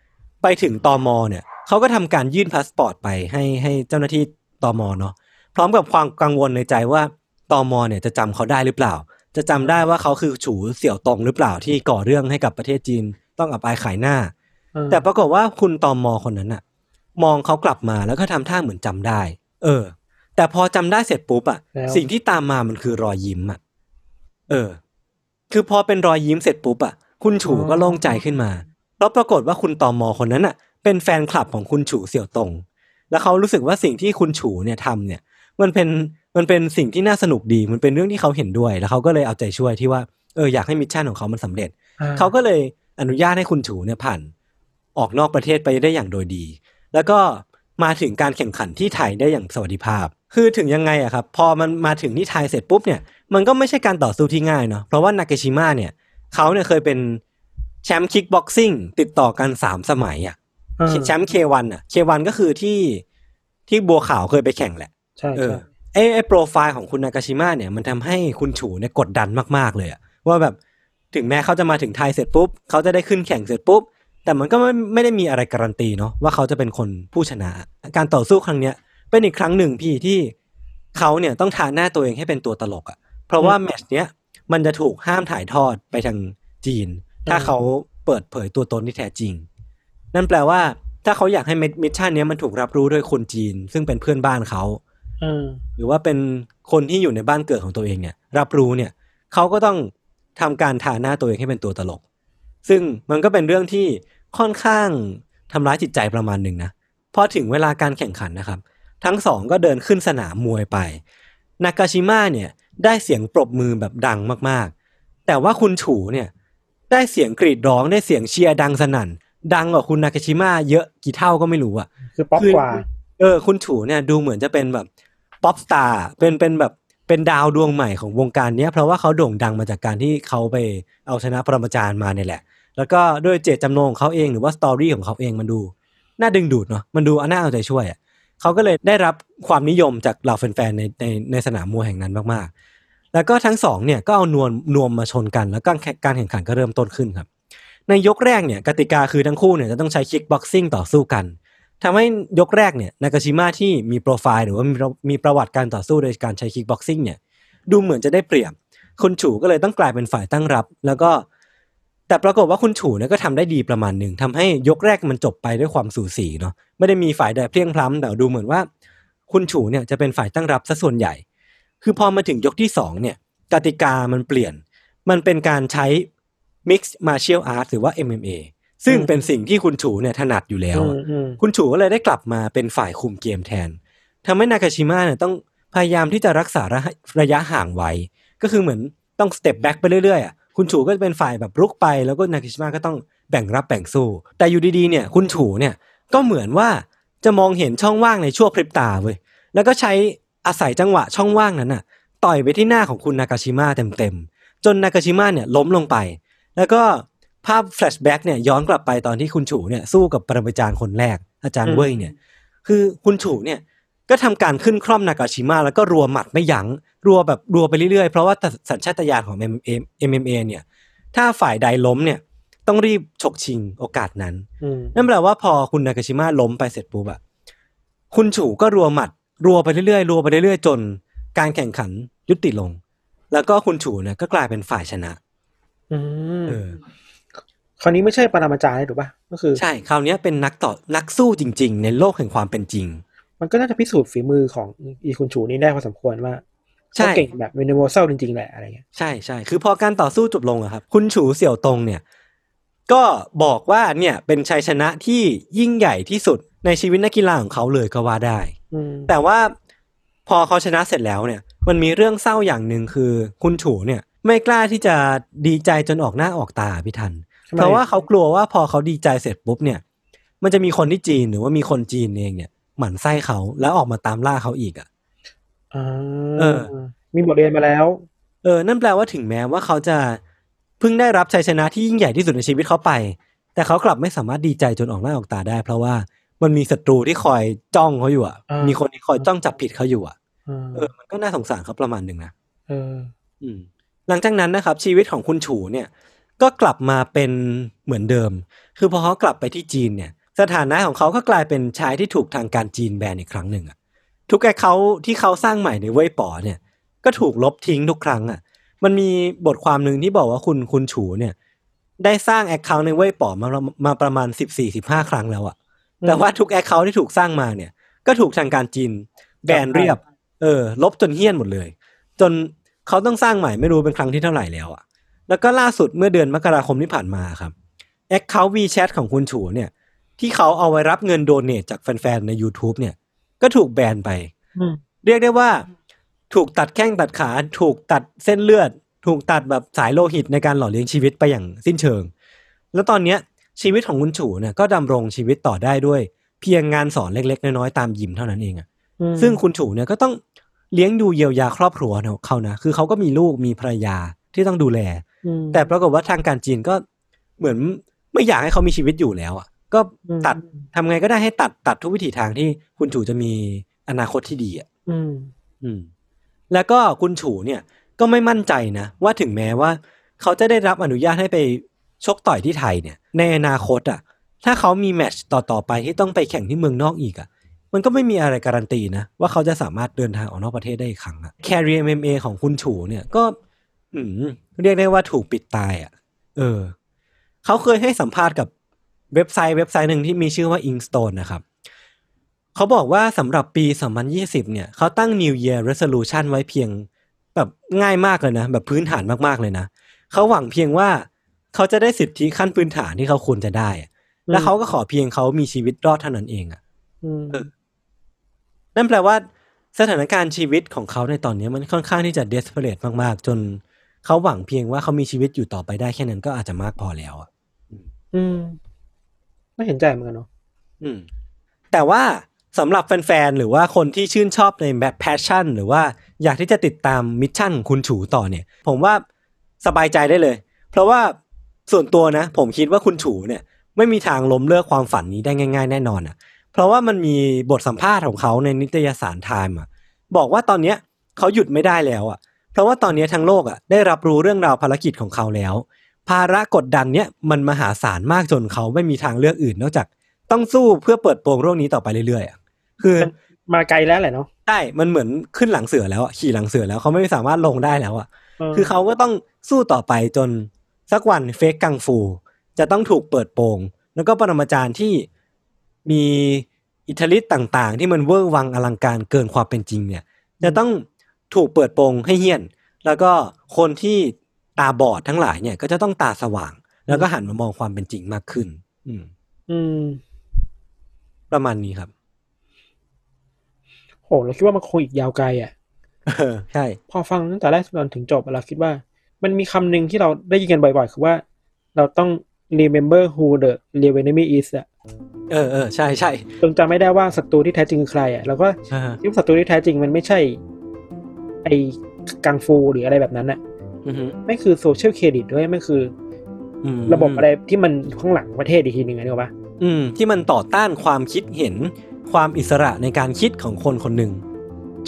ไปถึงตม.เนี่ยเขาก็ทำการยื่นพาสปอร์ตไปให้ให้เจ้าหน้าที่ตม.เนาะพร้อมกับความกังวลในใจว่าตม.เนี่ยจะจำเขาได้หรือเปล่า จะจำได้ว่าเขาคือฉูเสี่ยวตงหรือเปล่าที่ก่อเรื่องให้กับประเทศจีน ต้องอับอายขายหน้าอ่าแต่ปรากฏว่าคุณตอมอคนนั้นอะมองเขากลับมาแล้วก็ทำท่าเหมือนจำได้ เออ แต่พอจำได้เสร็จปุ๊บอะแล้วสิ่งที่ตามมามันคือรอยยิ้มอะเออ คือพอเป็นรอยยิ้มเสร็จปุ๊บอะคุณฉูก็โล่งใจขึ้นมาเพราะปรากฏว่าคุณตอมอคนนั้นอะเป็นแฟนคลับของคุณฉูเสี่ยวตง แล้วเขารู้สึกว่าสิ่งที่คุณฉูเนี่ยทำเนี่ย มันเป็นมันเป็นสิ่งที่น่าสนุกดี มันเป็นเรื่องที่เขาเห็นด้วย แล้วเขาก็เลยเอาใจช่วยที่ว่าเอออยากให้ mission ของเขามันสำเร็จอ่ะเขาก็เลยอนุญาตให้คุณฉูเนี่ยผ่านออกนอกประเทศไปได้อย่างโดยดี แล้วก็มาถึงการแข่งขันที่ไทยได้อย่างสวัสดิภาพ คือถึงยังไงอะครับ พอมันมาถึงที่ไทยเสร็จปุ๊บเนี่ย มันก็ไม่ใช่การต่อสู้ที่ง่ายเนาะเพราะว่านากาชิมะเนี่ยเขาเนี่ยเคยเป็นแชมป์ kickboxing ติดต่อกันสามสมัยอะอ่าแชมป์เควันอะเควันก็คือที่ที่บัวขาวเคยไปแข่งแหละใช่เออใช่ไอ้ไอ้โปรไฟล์ของคุณนากาชิมะเนี่ยมันทำให้คุณฉูเนี่ยกดดันมากๆเลยอะว่าแบบถึงแม้เขาจะมาถึงไทยเสร็จปุ๊บเขาจะได้ขึ้นแข่งเสร็จปุ๊บแต่มันก็ไม่ไม่ได้มีอะไรการันตีเนาะว่าเขาจะเป็นคนผู้ชนะ การต่อสู้ครั้งเนี้ย เป็นอีกครั้งหนึ่งพี่ที่เขาเนี่ยต้องทาหน้าตัวเองให้เป็นตัวตลกอะ่ะ เพราะว่าแมตช์เนี้ยมันจะถูกห้ามถ่ายทอดไปทางจีน ถ้าเขาเปิดเผยตัวตนที่แท้จริง นั่นแปลว่า ถ้าเขาอยากให้มิชชั่นเนี้ยมันถูกรับรู้โดยคนจีน ซึ่งเป็นเพื่อนบ้านเขาเออหรือว่าเป็นคนที่อยู่ในบ้านเกิดของตัวเองเนี่ย รับรู้เนี่ยเขาก็ต้องทำการทาหน้าตัวเองให้เป็นตัวตลก ซึ่งมันก็เป็นเรื่องที่ค่อนข้างทำร้ายจิตใจประมาณหนึ่งนะพอถึงเวลาการแข่งขันนะครับ ทั้งสองก็เดินขึ้นสนามมวยไป นากาชิมะเนี่ยได้เสียงปรบมือแบบดังมากๆ แต่ว่าคุณฉูเนี่ยได้เสียงกรีดร้องได้เสียงเชียร์ดังสนั่น ดังกว่าคุณนากาชิมะเยอะกี่เท่าก็ไม่รู้อะคือป๊อปกว่า เออ คุณฉูเนี่ยดูเหมือนจะเป็นแบบ pop star เป็นเป็นแบบเป็นดาวดวงใหม่ของวงการเนี้ยเพราะว่าเขาโด่งดังมาจากการที่เขาไปเอาชนะปรมาจารย์มาเนี่ยแหละ แล้วก็ด้วยเจตจำนงของเขาเองหรือว่า story ของเขาเองมันดู น่าดึงดูดเนาะมันดูน่าเอาใจช่วยอะ เขาก็เลยได้รับความนิยมจากเหล่าแฟนๆในในในสนามมวยแห่งนั้นมากๆ แล้วก็ทั้งสองเนี่ยก็เอานวมนวมมาชนกัน แล้วการแข่งการแข่งขันก็เริ่มต้นขึ้นครับ ในยกแรกเนี่ยกติกาคือทั้งคู่เนี่ยจะต้องใช้ kickboxing ต่อสู้กันทำให้ยกแรกเนี่ยนากาชิมะที่มีโปรไฟล์หรือว่ามีมีประวัติการต่อสู้โดยการใช้ kickboxing เนี่ยดูเหมือนจะได้เปรียบคุณฉูก็เลยต้องกลายเป็นฝ่ายตั้งรับ แล้วก็ แต่ปรากฏว่าคุณฉูเนี่ยก็ทำได้ดีประมาณหนึ่งทำให้ยกแรกมันจบไปด้วยความสูสีเนาะไม่ได้มีฝ่ายใดเพลี่ยงพล้ำแต่ดูเหมือนว่า คุณฉูเนี่ยจะเป็นฝ่ายตั้งรับซะส่วนใหญ่ คือพอมาถึงยกที่สองเนี่ยกติกามันเปลี่ยน มันเป็นการใช้ Mixed Martial Arts หรือว่า MMA ซึ่งอืมเป็นสิ่งที่คุณฉูเนี่ยถนัดอยู่แล้วอืมอืมคุณฉูก็เลยได้กลับมาเป็นฝ่ายคุมเกมแทนทำให้นากาชิมะเนี่ยต้องพยายามที่จะรักษาระระยะห่างไว้ ก็คือเหมือนต้องสเต็ปแบ็กไปเรื่อยๆอะ คุณฉูก็จะเป็นฝ่ายแบบรุกไป แล้วก็นากาชิมะก็ต้องแบ่งรับแบ่งสู้ แต่อยู่ดีๆเนี่ยคุณฉูเนี่ยก็เหมือนว่าจะมองเห็นช่องว่างในชั่วพริบตาเว้ยแล้วก็ใช้อาศัยจังหวะช่องว่างนั้นน่ะ ต่อยไปที่หน้าของคุณนากาชิมะเต็มๆจนนากาชิมะเนี่ยล้มลงไป แล้วก็ภาพ flashback เนี่ยย้อนกลับไปตอนที่คุณฉูเนี่ยสู้กับปรมาจารย์คนแรกอาจารย์เว่ยเนี่ย คือคุณฉูเนี่ย ก็ทำการขึ้นคร่อมนากาชิมะแล้วก็รัวหมัดไม่ยัง้งรัวแบบรัวไปเรื่อยๆ เพราะว่าสัญชาตญาณของ MMA MMA เนี่ยถ้าฝ่ายใดล้มเนี่ยต้องรีบฉกชิงโอกาสนั้นอืมนั่นแปลว่าพอคุณนากาชิมะล้มไปเสร็จปุ๊บอะคุณฉูก็รัวหมัด รัวไปเรื่อยๆรัวไปเรื่อยๆ จนการแข่งขันยุติลง แล้วก็คุณฉูเนี่ยก็กลายเป็นฝ่ายชนะ อืมเออคราวนี้ไม่ใช่ปรมาจารย์ถูกป่ะก็คือ ใช่ คราวเนี้ยเป็นนักต่อนักสู้จริง ๆ ในโลกแห่งความเป็นจริง มันก็น่าจะพิสูจน์ฝีมือของอีคุณชูนี่ได้พอสมควรว่าใช่เขาเก่งแบบยูนิเวอร์แซลจริงๆแหละอะไรเงี้ยใช่ใช่คือพอการต่อสู้จบลงอะครับ คุณฉูเสี่ยวตงเนี่ย ก็บอกว่าเนี่ยเป็นชัยชนะที่ยิ่งใหญ่ที่สุดในชีวิตนักกีฬาของเขาเลยก็ว่าได้อืมแต่ว่าพอเขาชนะเสร็จแล้วเนี่ย มันมีเรื่องเศร้าอย่างหนึ่งคือ คุณฉูเนี่ย ไม่กล้าที่จะดีใจจนออกหน้าออกตาพี่ทันทำไมเพราะว่าเขากลัวว่าพอเขาดีใจเสร็จปุ๊บเนี่ย มันจะมีคนที่จีนหรือว่ามีคนจีนเองเนี่ย หมั่นไส้เขาแล้วออกมาตามล่าเขาอีกอะอ่าเออ มีบทเรียนมาแล้ว เออ นั่นแปลว่าถึงแม้ว่าเขาจะเพิ่งได้รับชัยชนะที่ยิ่งใหญ่ที่สุดในชีวิตเขาไป แต่เขากลับไม่สามารถดีใจจนออกหน้าออกตาได้ เพราะว่ามันมีศัตรูที่คอยจ้องเขาอยู่อะอ่ามีมีคนที่คอยจ้องจับผิดเขาอยู่อะอ่าเออ มันก็น่าสงสารเขาประมาณหนึ่งนะเออ อืม หลังจากนั้นนะครับ ชีวิตของคุณฉูเนี่ย ก็กลับมาเป็นเหมือนเดิม คือพอเขากลับไปที่จีนเนี่ย สถานะของเขาก็กลายเป็นชายที่ถูกทางการจีนแบนอีกครั้งหนึ่งอะทุกแอคเขาที่เขาสร้างใหม่ในเว่ยป๋อเนี่ย ก็ถูกลบทิ้งทุกครั้งอะมันมีบทความหนึ่งที่บอกว่าคุณคุณฉูเนี่ยได้สร้าง account ในเว่ยป๋อมามาประมาณสิบสี่สิบห้าครั้งแล้วอะแต่ว่าทุก account ที่ถูกสร้างมาเนี่ย ก็ถูกทางการจีนแบนเรียบ เออ ลบจนเหี้ยนหมดเลย จนเขาต้องสร้างใหม่ไม่รู้เป็นครั้งที่เท่าไหร่แล้วอะแล้วก็ล่าสุดเมื่อเดือนมกราคมที่ผ่านมาครับแอคเคาท์ WeChat ของคุณฉูเนี่ย ที่เขาเอาไว้รับเงินโดเนทจากแฟนๆ ใน YouTube เนี่ย ก็ถูกแบนไปอืมเรียกได้ว่า ถูกตัดแข้งตัดขา ถูกตัดเส้นเลือด ถูกตัดแบบสายโลหิตในการหล่อเลี้ยงชีวิตไปอย่างสิ้นเชิง แล้วตอนเนี้ยชีวิตของคุณฉูเนี่ยก็ดำรงชีวิตต่อได้ด้วย เพียงงานสอนเล็ก ๆ น้อยๆ ตามยิมเท่านั้นเองอะอืมซึ่งคุณฉูเนี่ยก็ต้องเลี้ยงดูเยียวยาครอบครัวเขานะ คือเขาก็มีลูกมีภรรยาที่ต้องดูแลอืมแต่ปรากฏว่าทางการจีนก็เหมือนไม่อยากให้เขามีชีวิตอยู่แล้วอะ ก็อืมตัดทำไงก็ได้ให้ตัดตัดทุกวิถีทางที่คุณฉูจะมีอนาคตที่ดีอะอืม อืม แล้วก็คุณฉูเนี่ย ก็ไม่มั่นใจนะว่าถึงแม้ว่า เขาจะได้รับอนุญาตให้ไปชกต่อยที่ไทยเนี่ย ในอนาคตอะ ถ้าเขามีแมตช์ต่อๆไปที่ต้องไปแข่งที่เมืองนอกอีกอะ มันก็ไม่มีอะไรการันตีนะ ว่าเขาจะสามารถเดินทางออกนอกประเทศได้อีกครั้งอะแคริ MMA ของคุณฉูเนี่ย ก็ อืม เรียกได้ว่าถูกปิดตายอะ เออ เขาเคยให้สัมภาษณ์กับ เว็บไซต์เว็บไซต์หนึ่งที่มีชื่อว่า Inkstone นะครับเขาบอกว่าสำหรับปี 2020 เนี่ยเขาตั้ง New Year Resolution ไว้เพียงแบบง่ายมากเลยนะ แบบพื้นฐานมากๆเลยนะเขาหวังเพียงว่าเขาจะได้สิทธิขั้นพื้นฐานที่เขาควรจะได้อะแล้วเขาก็ขอเพียงเขามีชีวิตรอดเท่านั้นเองอะอืมนั่นแปลว่าสถานการณ์ชีวิตของเขาในตอนนี้มันค่อนข้างที่จะเดสเพ a t e มากๆ จนเขาหวังเพียงว่าเขามีชีวิตอยู่ต่อไปได้แค่นั้นก็อาจจะมากพอแล้วอะอืม ไม่เห็นใจเหมือนกันเนาะอืมแต่ว่าสำหรับแฟนๆ หรือว่าคนที่ชื่นชอบในแบบแพชชั่น หรือว่าอยากที่จะติดตาม mission ของคุณฉูต่อเนี่ย ผมว่าสบายใจได้เลย เพราะว่าส่วนตัวนะ ผมคิดว่าคุณฉูเนี่ย ไม่มีทางล้มเลิกความฝันนี้ได้ง่าย ๆ แน่นอนอะ เพราะว่ามันมีบทสัมภาษณ์ของเขาในนิตยสารไทม์อะบอกว่าตอนเนี้ยเขาหยุดไม่ได้แล้วอะ เพราะว่าตอนเนี้ยทั้งโลกอะได้รับรู้เรื่องราวภารกิจของเขาแล้ว ภาระกดดันเนี้ยมันมหาศาลมากจนเขาไม่มีทางเลือกอื่น นอกจากต้องสู้เพื่อเปิดโปงเรื่องนี้ต่อไปเรื่อยๆอะคือมาไกลแล้วแหละเนาะใช่มันเหมือนขึ้นหลังเสือแล้วอะขี่หลังเสือแล้วเขาไม่สามารถลงได้แล้วอะคือเขาก็ต้องสู้ต่อไปจนสักวันเฟกกังฟู จะต้องถูกเปิดโปง แล้วก็ปรมาจารย์ที่มีอิทธิฤทธิ์ต่างๆ ที่มันเวอร์วังอลังการเกินความเป็นจริงเนี่ย จะต้องถูกเปิดโปงให้เหี้ยน แล้วก็คนที่ ตาบอดทั้งหลายเนี่ย ก็จะต้องตาสว่าง แล้วก็หันมามองความเป็นจริงมากขึ้น อืม อืม ประมาณนี้ครับโหเราคิดว่ามันคงอีกยาวไกลอะเออใช่ พอฟังตั้งแต่แรกจนถึงจบเราคิดว่า มันมีคำหนึ่งที่เราได้ยินกันบ่อยๆ คือว่า เราต้อง remember who the real enemy is อะเออเออใช่ใช่จงจำไม่ได้ว่าศัตรูที่แท้จริงคือใครอะแล้วก็อ่าคิดว่าศัตรูที่แท้จริงมันไม่ใช่ ไอ้กังฟูหรืออะไรแบบนั้นอะอือฮึ ไม่คือโซเชียลเครดิตด้วยไม่คืออืมระบบอะไรที่มันอยู่ข้างหลังประเทศอีกทีหนึ่งอะนึกออกปะอืม ที่มันต่อต้านความคิดเห็นความอิสระในการคิดของคนคนหนึ่ง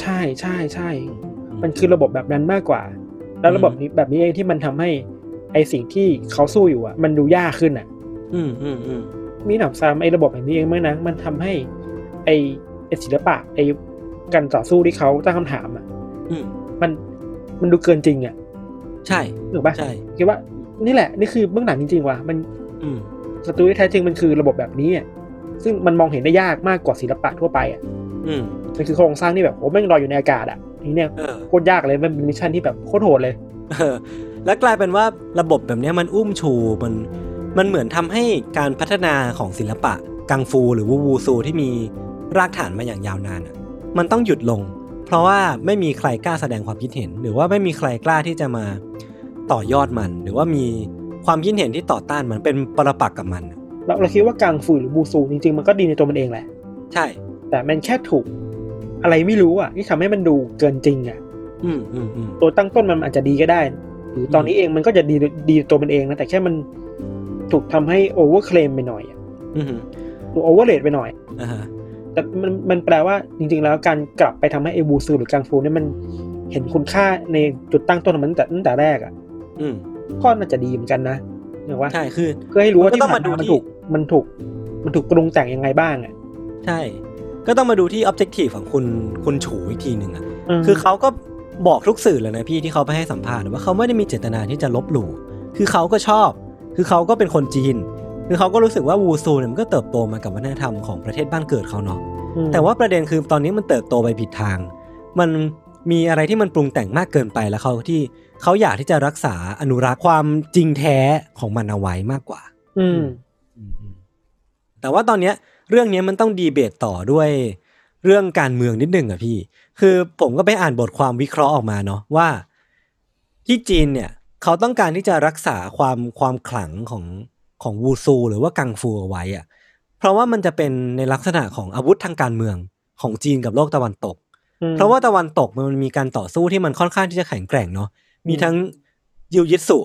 ใช่ใช่ใช่ มันคือระบบแบบนั้นมากกว่า แล้วระบบนี้แบบนี้เองที่มันทำให้ ไอสิ่งที่เขาสู้อยู่อะมันดูยากขึ้นอะอืมอืมอืมมีหนำซ้ำไอ้ระบบแบบนี้เองมั้งนะมันทำให้ ไอ้ไอ้ศิลปะ ไอ้การต่อสู้ที่เขาตั้งคำถามอะอืมมันมันดูเกินจริงอะ ใช่ถูกปะใช่คิดว่า นี่แหละ นี่คือเบื้องหลังจริงๆว่ะมัน อืมศัตรูที่แท้จริงมันคือระบบแบบนี้อะซึ่งมันมองเห็นได้ยากมากกว่าศิลปะทั่วไปอะอืมมันคือโครงสร้างที่แบบโอ้แม่งลอยอยู่ในอากาศอะนี่เนี่ยเออโคตรยากเลยมันเป็นมิชชั่นที่แบบโคตรโหดเลยเออแล้วกลายเป็นว่าระบบแบบเนี้ยมันอุ้มชูมันมันเหมือนทำให้การพัฒนาของศิลปะกังฟูหรือวูวูซูที่มีรากฐานมาอย่างยาวนานอะมันต้องหยุดลงเพ ราะว่าไม่มีใครกล้าแสดงความคิดเห็น หรือว่าไม่มีใครกล้าที่จะมาต่อยอดมัน หรือว่ามีความคิดเห็นที่ต่อต้านมันเป็นปรปักษ์กับมันอะเราเราคิดว่ากังฟูหรือบูซูจริงๆ มันก็ดีในตัวมันเองแหละ ใช่ แต่มันแค่ถูก อะไรไม่รู้อะที่ทำให้มันดูเกินจริงอะ อืมอืมอืมตัวตั้งต้นมันอาจจะดีก็ได้ หรือตอนนี้เองมันก็จะดีดีตัวมันเองนะแต่แค่มันถูกทำให้โอเวอร์เคลมไปหน่อยอะอืมถูกโอเวอร์เลไปหน่อยอ่าฮะ แต่มันมันแปลว่าจริง ๆ แล้วการกลับไปทำให้เอบูซูหรือกังฟูเนี่ยมันเห็นคุณค่าในจุดตั้งต้นของมันตั้งแต่ตั้งแต่แรกอะอืมก็น่าจะดีเหมือนกันนะเห็นว่าใช่คือเพื่อให้รู้ว่ามันก็ที่ต้องผ่านมาดูมามันที่ถูกมันถูกมันถูกปรุงแต่งยังไงบ้างอะใช่ ก็ต้องมาดูที่ objective ของคุณคุณฉูอีกทีหนึ่งอะมคือเขาก็บอกทุกสื่อเลยนะพี่ที่เขาไปให้สัมภาษณ์ว่าเขาไม่ได้มีเจตนาที่จะลบหลู่คือเขาก็ชอบ คือเขาก็เป็นคนจีน คือเขาก็รู้สึกว่าวูซูเนี่ยมันก็เติบโตมากับวัฒนธรรมของประเทศบ้านเกิดเขาเนาะอืมแต่ว่าประเด็นคือตอนนี้มันเติบโตไปผิดทาง มันมีอะไรที่มันปรุงแต่งมากเกินไปแล้วเขาที่เขาอยากที่จะรักษาอนุรักษ์ความจริงแท้ของมันเอาไว้มากกว่า อืมแต่ว่าตอนเนี้ย เรื่องเนี้ยมันต้องดีเบตต่อด้วย เรื่องการเมืองนิดหนึ่งอะพี่ คือผมก็ไปอ่านบทความวิเคราะห์ออกมาเนาะว่าที่จีนเนี่ย เขาต้องการที่จะรักษาความความขลังของ ของวูซูหรือว่ากังฟูเอาไว้อะเพราะว่ามันจะเป็นในลักษณะของอาวุธทางการเมืองของจีนกับโลกตะวันตกอืมเพราะว่าตะวันตกมันมีการต่อสู้ที่มันค่อนข้างที่จะแข็งแกร่งเนาะมีทั้งยิวยิตสุ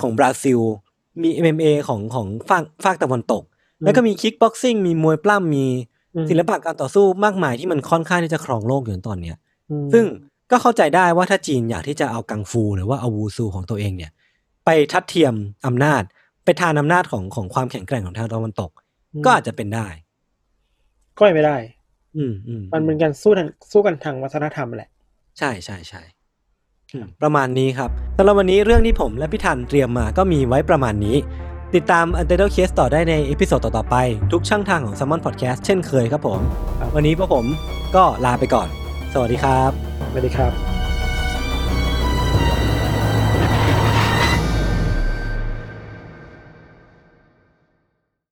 ของบราซิล มี MMA ของของฟากฟากตะวันตก แล้วก็มีคิกบ็อกซิ่งมีมวยปล้ำมีอืมศิลปะการต่อสู้มากมายที่มันค่อนข้างที่จะครองโลกอยู่ตอนเนี้ยอืมซึ่งก็เข้าใจได้ว่าถ้าจีนอยากที่จะเอากังฟูหรือว่าเอาวูซูของตัวเองเนี่ย ไปทัดเทียมอำนาจ ไปทานอำนาจของของความแข็งแกร่งของทางตะวันตกอืมก็อาจจะเป็นได้ ก็ไม่ได้ อืมอืมมมันเป็นการสู้ทางสู้กันทางวัฒนธรรมแหละ ใช่ใช่ใช่อืมประมาณนี้ครับสำหรับวันนี้เรื่องที่ผมและพี่ธัญเตรียมมาก็มีไว้ประมาณนี้ ติดตาม u n t i t l e Case ต่อได้ใน episode ต่อๆไป ทุกช่องทางของ Salmon Podcast เช่นเคยครับผมครับวันนี้พวกผมก็ลาไปก่อน สวัสดีครับ สวัสดีครับ